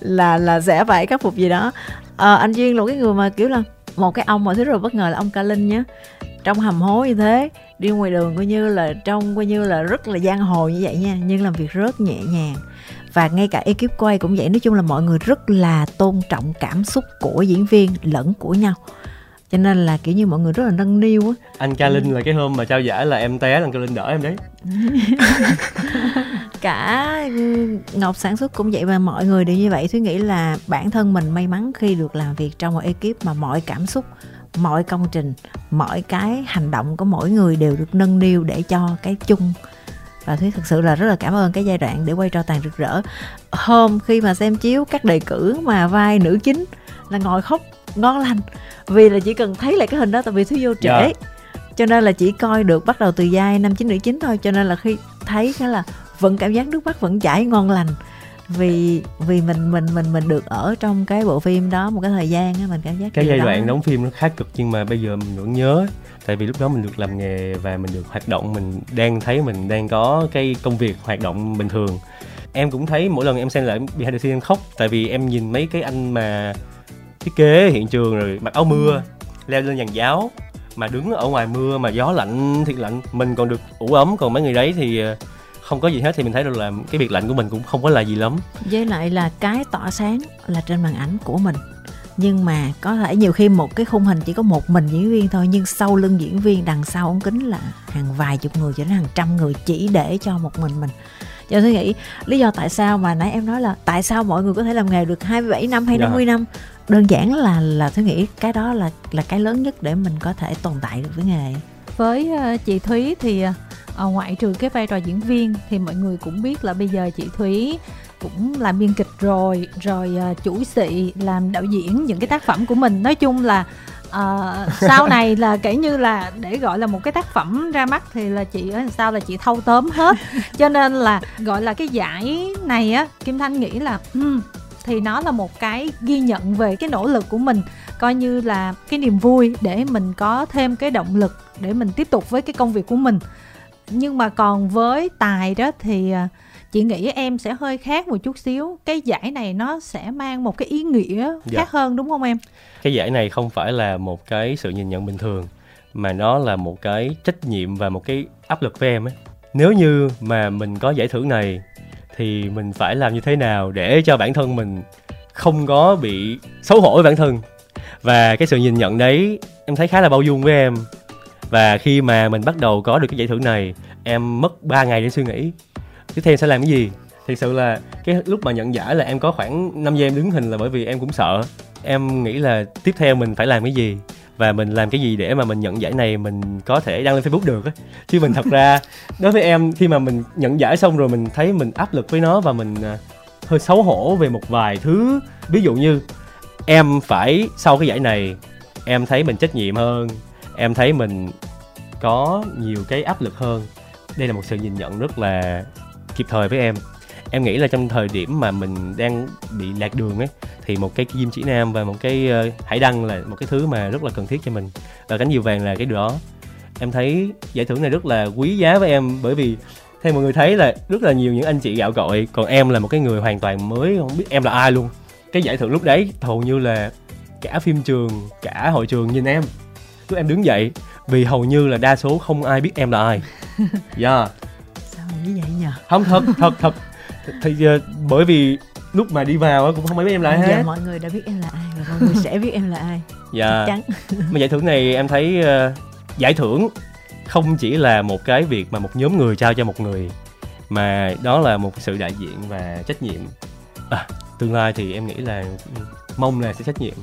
Là là sẽ phải khắc phục gì đó. À, anh duyên là cái người mà kiểu là một cái ông mà thứ rồi bất ngờ là ông ca linh nhé trong hầm hố như thế đi ngoài đường coi như là trong coi như là rất là giang hồ như vậy nha nhưng làm việc rất nhẹ nhàng. Và ngay cả ekip quay cũng vậy nói chung là mọi người rất là tôn trọng cảm xúc của diễn viên lẫn của nhau cho nên là kiểu như mọi người rất là nâng niu á. Anh ca linh là cái hôm mà trao giải là em té anh ca linh đỡ em đấy. Cả ngọc sản xuất cũng vậy và mọi người đều như vậy. Thúy nghĩ là bản thân mình may mắn khi được làm việc trong một ekip mà mọi cảm xúc mọi công trình mọi cái hành động của mỗi người đều được nâng niu để cho cái chung. Và thúy thực sự là rất là cảm ơn cái giai đoạn để quay cho tàn rực rỡ. Hôm khi mà xem chiếu các đề cử mà vai nữ chính là ngồi khóc ngon lành vì là chỉ cần thấy lại cái hình đó tại vì thúy vô trễ yeah. Dạ. cho nên là chỉ coi được bắt đầu từ giai năm chín nữ chính thôi cho nên là khi thấy cái là vẫn cảm giác nước mắt vẫn chảy ngon lành vì vì mình mình mình mình được ở trong cái bộ phim đó một cái thời gian á mình cảm giác cái giai đó. đoạn đóng phim nó khá cực nhưng mà bây giờ mình vẫn nhớ tại vì lúc đó mình được làm nghề và mình được hoạt động mình đang thấy mình đang có cái công việc hoạt động bình thường em cũng thấy mỗi lần em xem lại behind the scene em khóc tại vì em nhìn mấy cái anh mà thiết kế hiện trường rồi mặc áo mưa ừ. leo lên dàn giáo mà đứng ở ngoài mưa mà gió lạnh thiệt lạnh mình còn được ủ ấm còn mấy người đấy thì ờ, không có gì hết thì mình thấy được là cái việc lạnh của mình cũng không có là gì lắm với lại là cái tỏa sáng là trên màn ảnh của mình nhưng mà có thể nhiều khi một cái khung hình chỉ có một mình diễn viên thôi nhưng sau lưng diễn viên đằng sau ống kính là hàng vài chục người cho đến hàng trăm người chỉ để cho một mình mình cho tôi nghĩ lý do tại sao mà nãy em nói là tại sao mọi người có thể làm nghề được 27 năm hay yeah. Dạ. 50 năm đơn giản là là tôi nghĩ cái đó là là cái lớn nhất để mình có thể tồn tại được với nghề. Với uh, chị Thúy thì uh, ngoại trừ cái vai trò diễn viên thì mọi người cũng biết là bây giờ chị Thúy cũng làm biên kịch rồi rồi chủ sĩ làm đạo diễn những cái tác phẩm của mình. Nói chung là uh, sau này là kể như là để gọi là một cái tác phẩm ra mắt thì là chị ở sao là chị thâu tóm hết. Cho nên là gọi là cái giải này á kim thanh nghĩ là um, thì nó là một cái ghi nhận về cái nỗ lực của mình coi như là cái niềm vui để mình có thêm cái động lực để mình tiếp tục với cái công việc của mình. Nhưng mà còn với tài đó thì à, chị nghĩ em sẽ hơi khác một chút xíu. Cái giải này nó sẽ mang một cái ý nghĩa dạ. khác hơn đúng không em? Cái giải này không phải là một cái sự nhìn nhận bình thường mà nó là một cái trách nhiệm và một cái áp lực với em ấy. Nếu như mà mình có giải thưởng này thì mình phải làm như thế nào để cho bản thân mình không có bị xấu hổ với bản thân? Và cái sự nhìn nhận đấy, em thấy khá là bao dung với em. Và khi mà mình bắt đầu có được cái giải thưởng này, em mất 3 ngày để suy nghĩ. Tiếp theo sẽ làm cái gì? Thực sự là cái lúc mà nhận giải là em có khoảng 5 giây em đứng hình là bởi vì em cũng sợ. Em nghĩ là tiếp theo mình phải làm cái gì? Và mình làm cái gì để mà mình nhận giải này mình có thể đăng lên facebook được á. Chứ mình thật ra, đối với em, khi mà mình nhận giải xong rồi mình thấy mình áp lực với nó và mình à, hơi xấu hổ về một vài thứ. Ví dụ như, em phải, sau cái giải này, em thấy mình trách nhiệm hơn, em thấy mình có nhiều cái áp lực hơn. Đây là một sự nhìn nhận rất là kịp thời với em em nghĩ là trong thời điểm mà mình đang bị lạc đường ấy thì một cái kim chỉ nam và một cái uh, hải đăng là một cái thứ mà rất là cần thiết cho mình. Và cánh diều vàng là cái điều đó. Em thấy giải thưởng này rất là quý giá với em bởi vì theo mọi người thấy là rất là nhiều những anh chị gạo cội còn em là một cái người hoàn toàn mới không biết em là ai luôn. Cái giải thưởng lúc đấy hầu như là cả phim trường cả hội trường nhìn em. Lúc em đứng dậy vì hầu như là đa số không ai biết em là ai. Dạ yeah. sao như vậy nhờ? Không thật thật thật thì uh, bởi vì lúc mà đi vào cũng không ai biết em là ai hết. dạ mọi người đã biết em là ai và mọi người sẽ biết em là ai dạ. chắc chắn. Mà giải thưởng này em thấy uh, giải thưởng không chỉ là một cái việc mà một nhóm người trao cho một người mà đó là một sự đại diện và trách nhiệm. À, tương lai thì em nghĩ là mong là sẽ trách nhiệm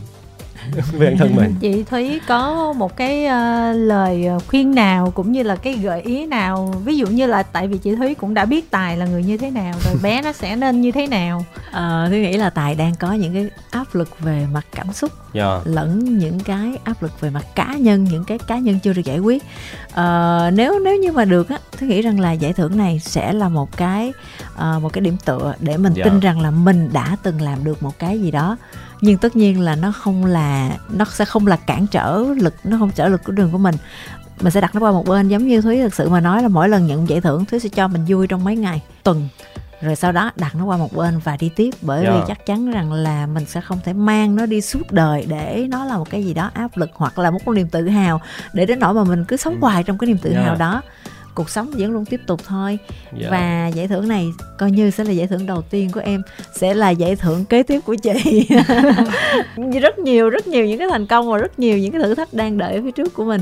với bản thân mình chị thúy có một cái uh, lời khuyên nào cũng như là cái gợi ý nào ví dụ như là tại vì chị thúy cũng đã biết tài là người như thế nào rồi bé nó sẽ nên như thế nào à, thúy nghĩ là tài đang có những cái áp lực về mặt cảm xúc yeah. Dạ. lẫn những cái áp lực về mặt cá nhân những cái cá nhân chưa được giải quyết à, nếu nếu như mà được á thúy nghĩ rằng là giải thưởng này sẽ là một cái uh, một cái điểm tựa để mình yeah. Dạ. tin rằng là mình đã từng làm được một cái gì đó nhưng tất nhiên là nó không là nó sẽ không là cản trở lực nó không trở lực của đường của mình mình sẽ đặt nó qua một bên giống như thúy thực sự mà nói là mỗi lần nhận giải thưởng thúy sẽ cho mình vui trong mấy ngày tuần rồi sau đó đặt nó qua một bên và đi tiếp bởi yeah. vì dạ. chắc chắn rằng là mình sẽ không thể mang nó đi suốt đời để nó là một cái gì đó áp lực hoặc là một niềm tự hào để đến nỗi mà mình cứ sống ừ. hoài trong cái niềm tự yeah. hào dạ. đó cuộc sống vẫn luôn tiếp tục thôi. Yeah. Dạ. và giải thưởng này coi như sẽ là giải thưởng đầu tiên của em sẽ là giải thưởng kế tiếp của chị. Rất nhiều rất nhiều những cái thành công và rất nhiều những cái thử thách đang đợi ở phía trước của mình.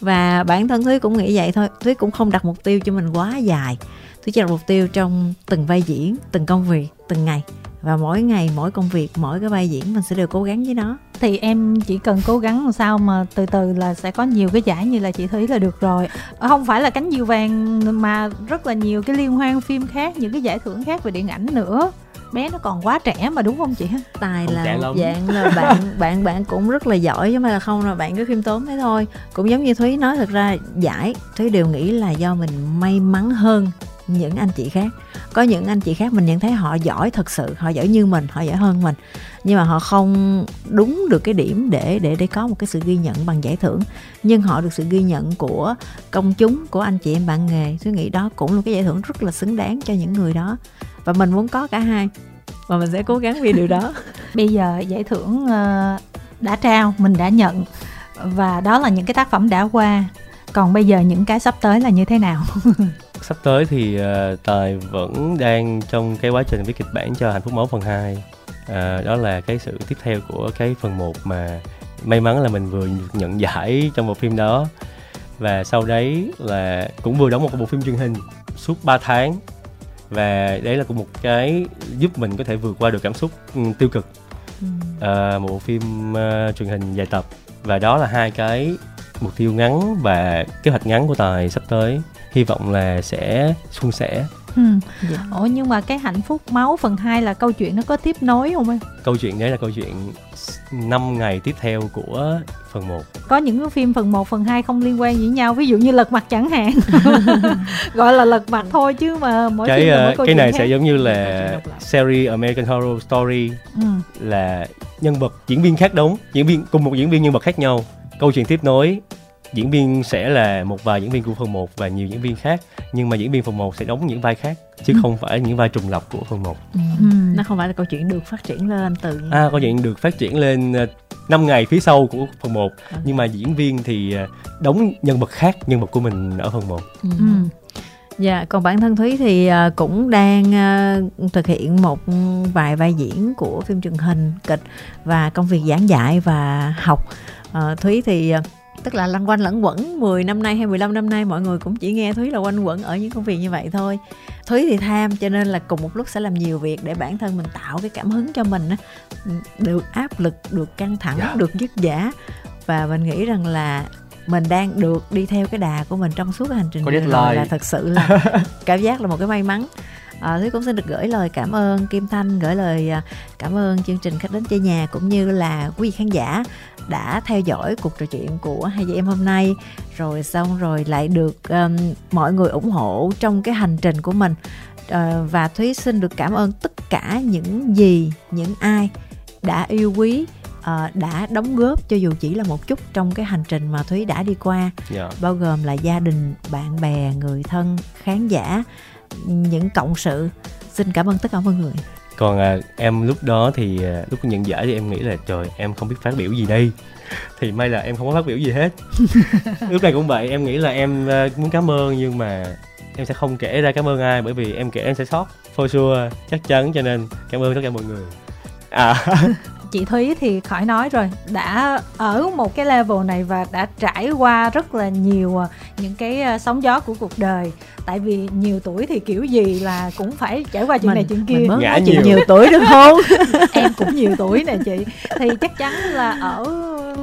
Và bản thân thúy cũng nghĩ vậy thôi. Thúy cũng không đặt mục tiêu cho mình quá dài. Thúy chỉ đặt mục tiêu trong từng vai diễn từng công việc từng ngày và mỗi ngày mỗi công việc mỗi cái vai diễn mình sẽ đều cố gắng với nó. Thì em chỉ cần cố gắng làm sao mà từ từ là sẽ có nhiều cái giải như là chị thúy là được rồi. Không phải là cánh diều vàng mà rất là nhiều cái liên hoan phim khác những cái giải thưởng khác về điện ảnh nữa. Bé nó còn quá trẻ mà đúng không chị? Tài không là một dạng là bạn bạn bạn cũng rất là giỏi chứ mà là không là bạn cứ khiêm tốn thế thôi. Cũng giống như thúy nói thật ra giải thúy đều nghĩ là do mình may mắn hơn những anh chị khác. Có những anh chị khác mình nhận thấy họ giỏi thật sự, họ giỏi như mình, họ giỏi hơn mình. Nhưng mà họ không đúng được cái điểm để để để có một cái sự ghi nhận bằng giải thưởng. Nhưng họ được sự ghi nhận của công chúng, của anh chị em bạn nghề. Tôi nghĩ đó cũng là cái giải thưởng rất là xứng đáng cho những người đó. Và mình muốn có cả hai. Và mình sẽ cố gắng vì điều đó. Bây giờ giải thưởng ờ, đã trao, mình đã nhận. Và đó là những cái tác phẩm đã qua. Còn bây giờ những cái sắp tới là như thế nào? sắp tới thì uh, tài vẫn đang trong cái quá trình viết kịch bản cho hạnh phúc máu phần 2 uh, ờ, đó là cái sự tiếp theo của cái phần 1 mà may mắn là mình vừa nhận giải trong bộ phim đó. Và sau đấy là cũng vừa đóng một bộ phim truyền hình suốt 3 tháng. Và đấy là cũng một cái giúp mình có thể vượt qua được cảm xúc ừ, tiêu cực. Ừ. uh, một bộ phim uh, truyền hình dài tập. Và đó là hai cái mục tiêu ngắn và kế hoạch ngắn của tài sắp tới hy vọng là sẽ suôn sẻ Ừ. Dạ. Ủa nhưng mà cái hạnh phúc máu phần 2 là câu chuyện nó có tiếp nối không em? Câu chuyện đấy là câu chuyện 5 ngày tiếp theo của phần 1 Có những cái phim phần 1, phần 2 không liên quan gì nhau Ví dụ như lật mặt chẳng hạn Gọi là lật mặt thôi chứ mà mỗi cái, phim là mỗi câu Cái này khác. sẽ giống như là series American Horror Story ừ. Là nhân vật diễn viên khác đúng Diễn viên cùng một diễn viên nhân vật khác nhau Câu chuyện tiếp nối diễn viên sẽ là một vài diễn viên của phần 1 và nhiều diễn viên khác nhưng mà diễn viên phần 1 sẽ đóng những vai khác chứ ừ. không phải những vai trùng lập của phần 1 ừ. ừ. nó không phải là câu chuyện được phát triển lên từ à câu chuyện được phát triển lên 5 ờ, ngày phía sau của phần 1 ừ. nhưng mà diễn viên thì ờ, đóng nhân vật khác nhân vật của mình ở phần 1 ừ. ừ. Dạ, còn bản thân Thúy thì ờ, cũng đang thực hiện một vài vai diễn của phim truyền hình, kịch và công việc giảng dạy và học. Thúy thì tức là lăn quanh lẫn quẩn 10 năm nay hay 15 năm nay mọi người cũng chỉ nghe Thúy là quanh quẩn ở những công việc như vậy thôi Thúy thì tham cho nên là cùng một lúc sẽ làm nhiều việc để bản thân mình tạo cái cảm hứng cho mình á được áp lực được căng thẳng. Dạ. được dứt giả và mình nghĩ rằng là mình đang được đi theo cái đà của mình trong suốt cái hành trình này rồi là thật sự là cảm giác là một cái may mắn à, Thúy cũng xin được gửi lời cảm ơn Kim Thanh gửi lời à, cảm ơn chương trình khách đến chơi nhà cũng như là quý vị khán giả đã theo dõi cuộc trò chuyện của hai chị em hôm nay rồi xong rồi lại được um, mọi người ủng hộ trong cái hành trình của mình uh, và Thúy xin được cảm ơn tất cả những gì những ai đã yêu quý uh, đã đóng góp cho dù chỉ là một chút trong cái hành trình mà Thúy đã đi qua yeah. Dạ. bao gồm là gia đình bạn bè người thân khán giả những cộng sự. Xin cảm ơn tất cả mọi người. Còn à, em lúc đó thì à, lúc nhận giải thì em nghĩ là trời em không biết phát biểu gì đây. Thì may là em không có phát biểu gì hết. Lúc này cũng vậy em nghĩ là em à, muốn cảm ơn nhưng mà em sẽ không kể ra cảm ơn ai bởi vì em kể em sẽ sót for sure chắc chắn cho nên cảm ơn tất cả mọi người. À chị Thúy thì khỏi nói rồi đã ở một cái level này và đã trải qua rất là nhiều à, những cái à, sóng gió của cuộc đời. Tại vì nhiều tuổi thì kiểu gì là cũng phải trải qua chuyện mình, này chuyện kia. mình Ngã nhiều. nhiều tuổi được không? Em cũng nhiều tuổi nè chị. Thì chắc chắn là ở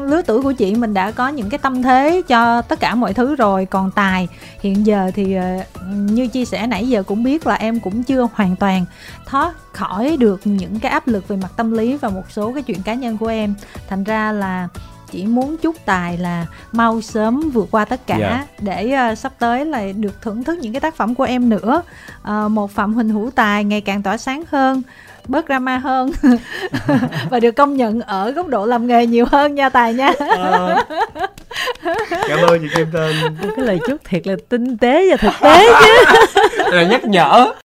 lứa tuổi của chị mình đã có những cái tâm thế cho tất cả mọi thứ rồi. Còn tài hiện giờ thì à, như chia sẻ nãy giờ cũng biết là em cũng chưa hoàn toàn thoát khỏi được những cái áp lực về mặt tâm lý và một số cái chuyện cá nhân của em. Thành ra là chỉ muốn chúc tài là mau sớm vượt qua tất cả yeah. Dạ. để uh, sắp tới là được thưởng thức những cái tác phẩm của em nữa. Uh, một phạm huỳnh hữu tài ngày càng tỏa sáng hơn bớt drama hơn. Và được công nhận ở góc độ làm nghề nhiều hơn nha tài nha. À, cảm ơn chị kim tên. Cái lời chúc thiệt là tinh tế và thực tế chứ. Là nhắc nhở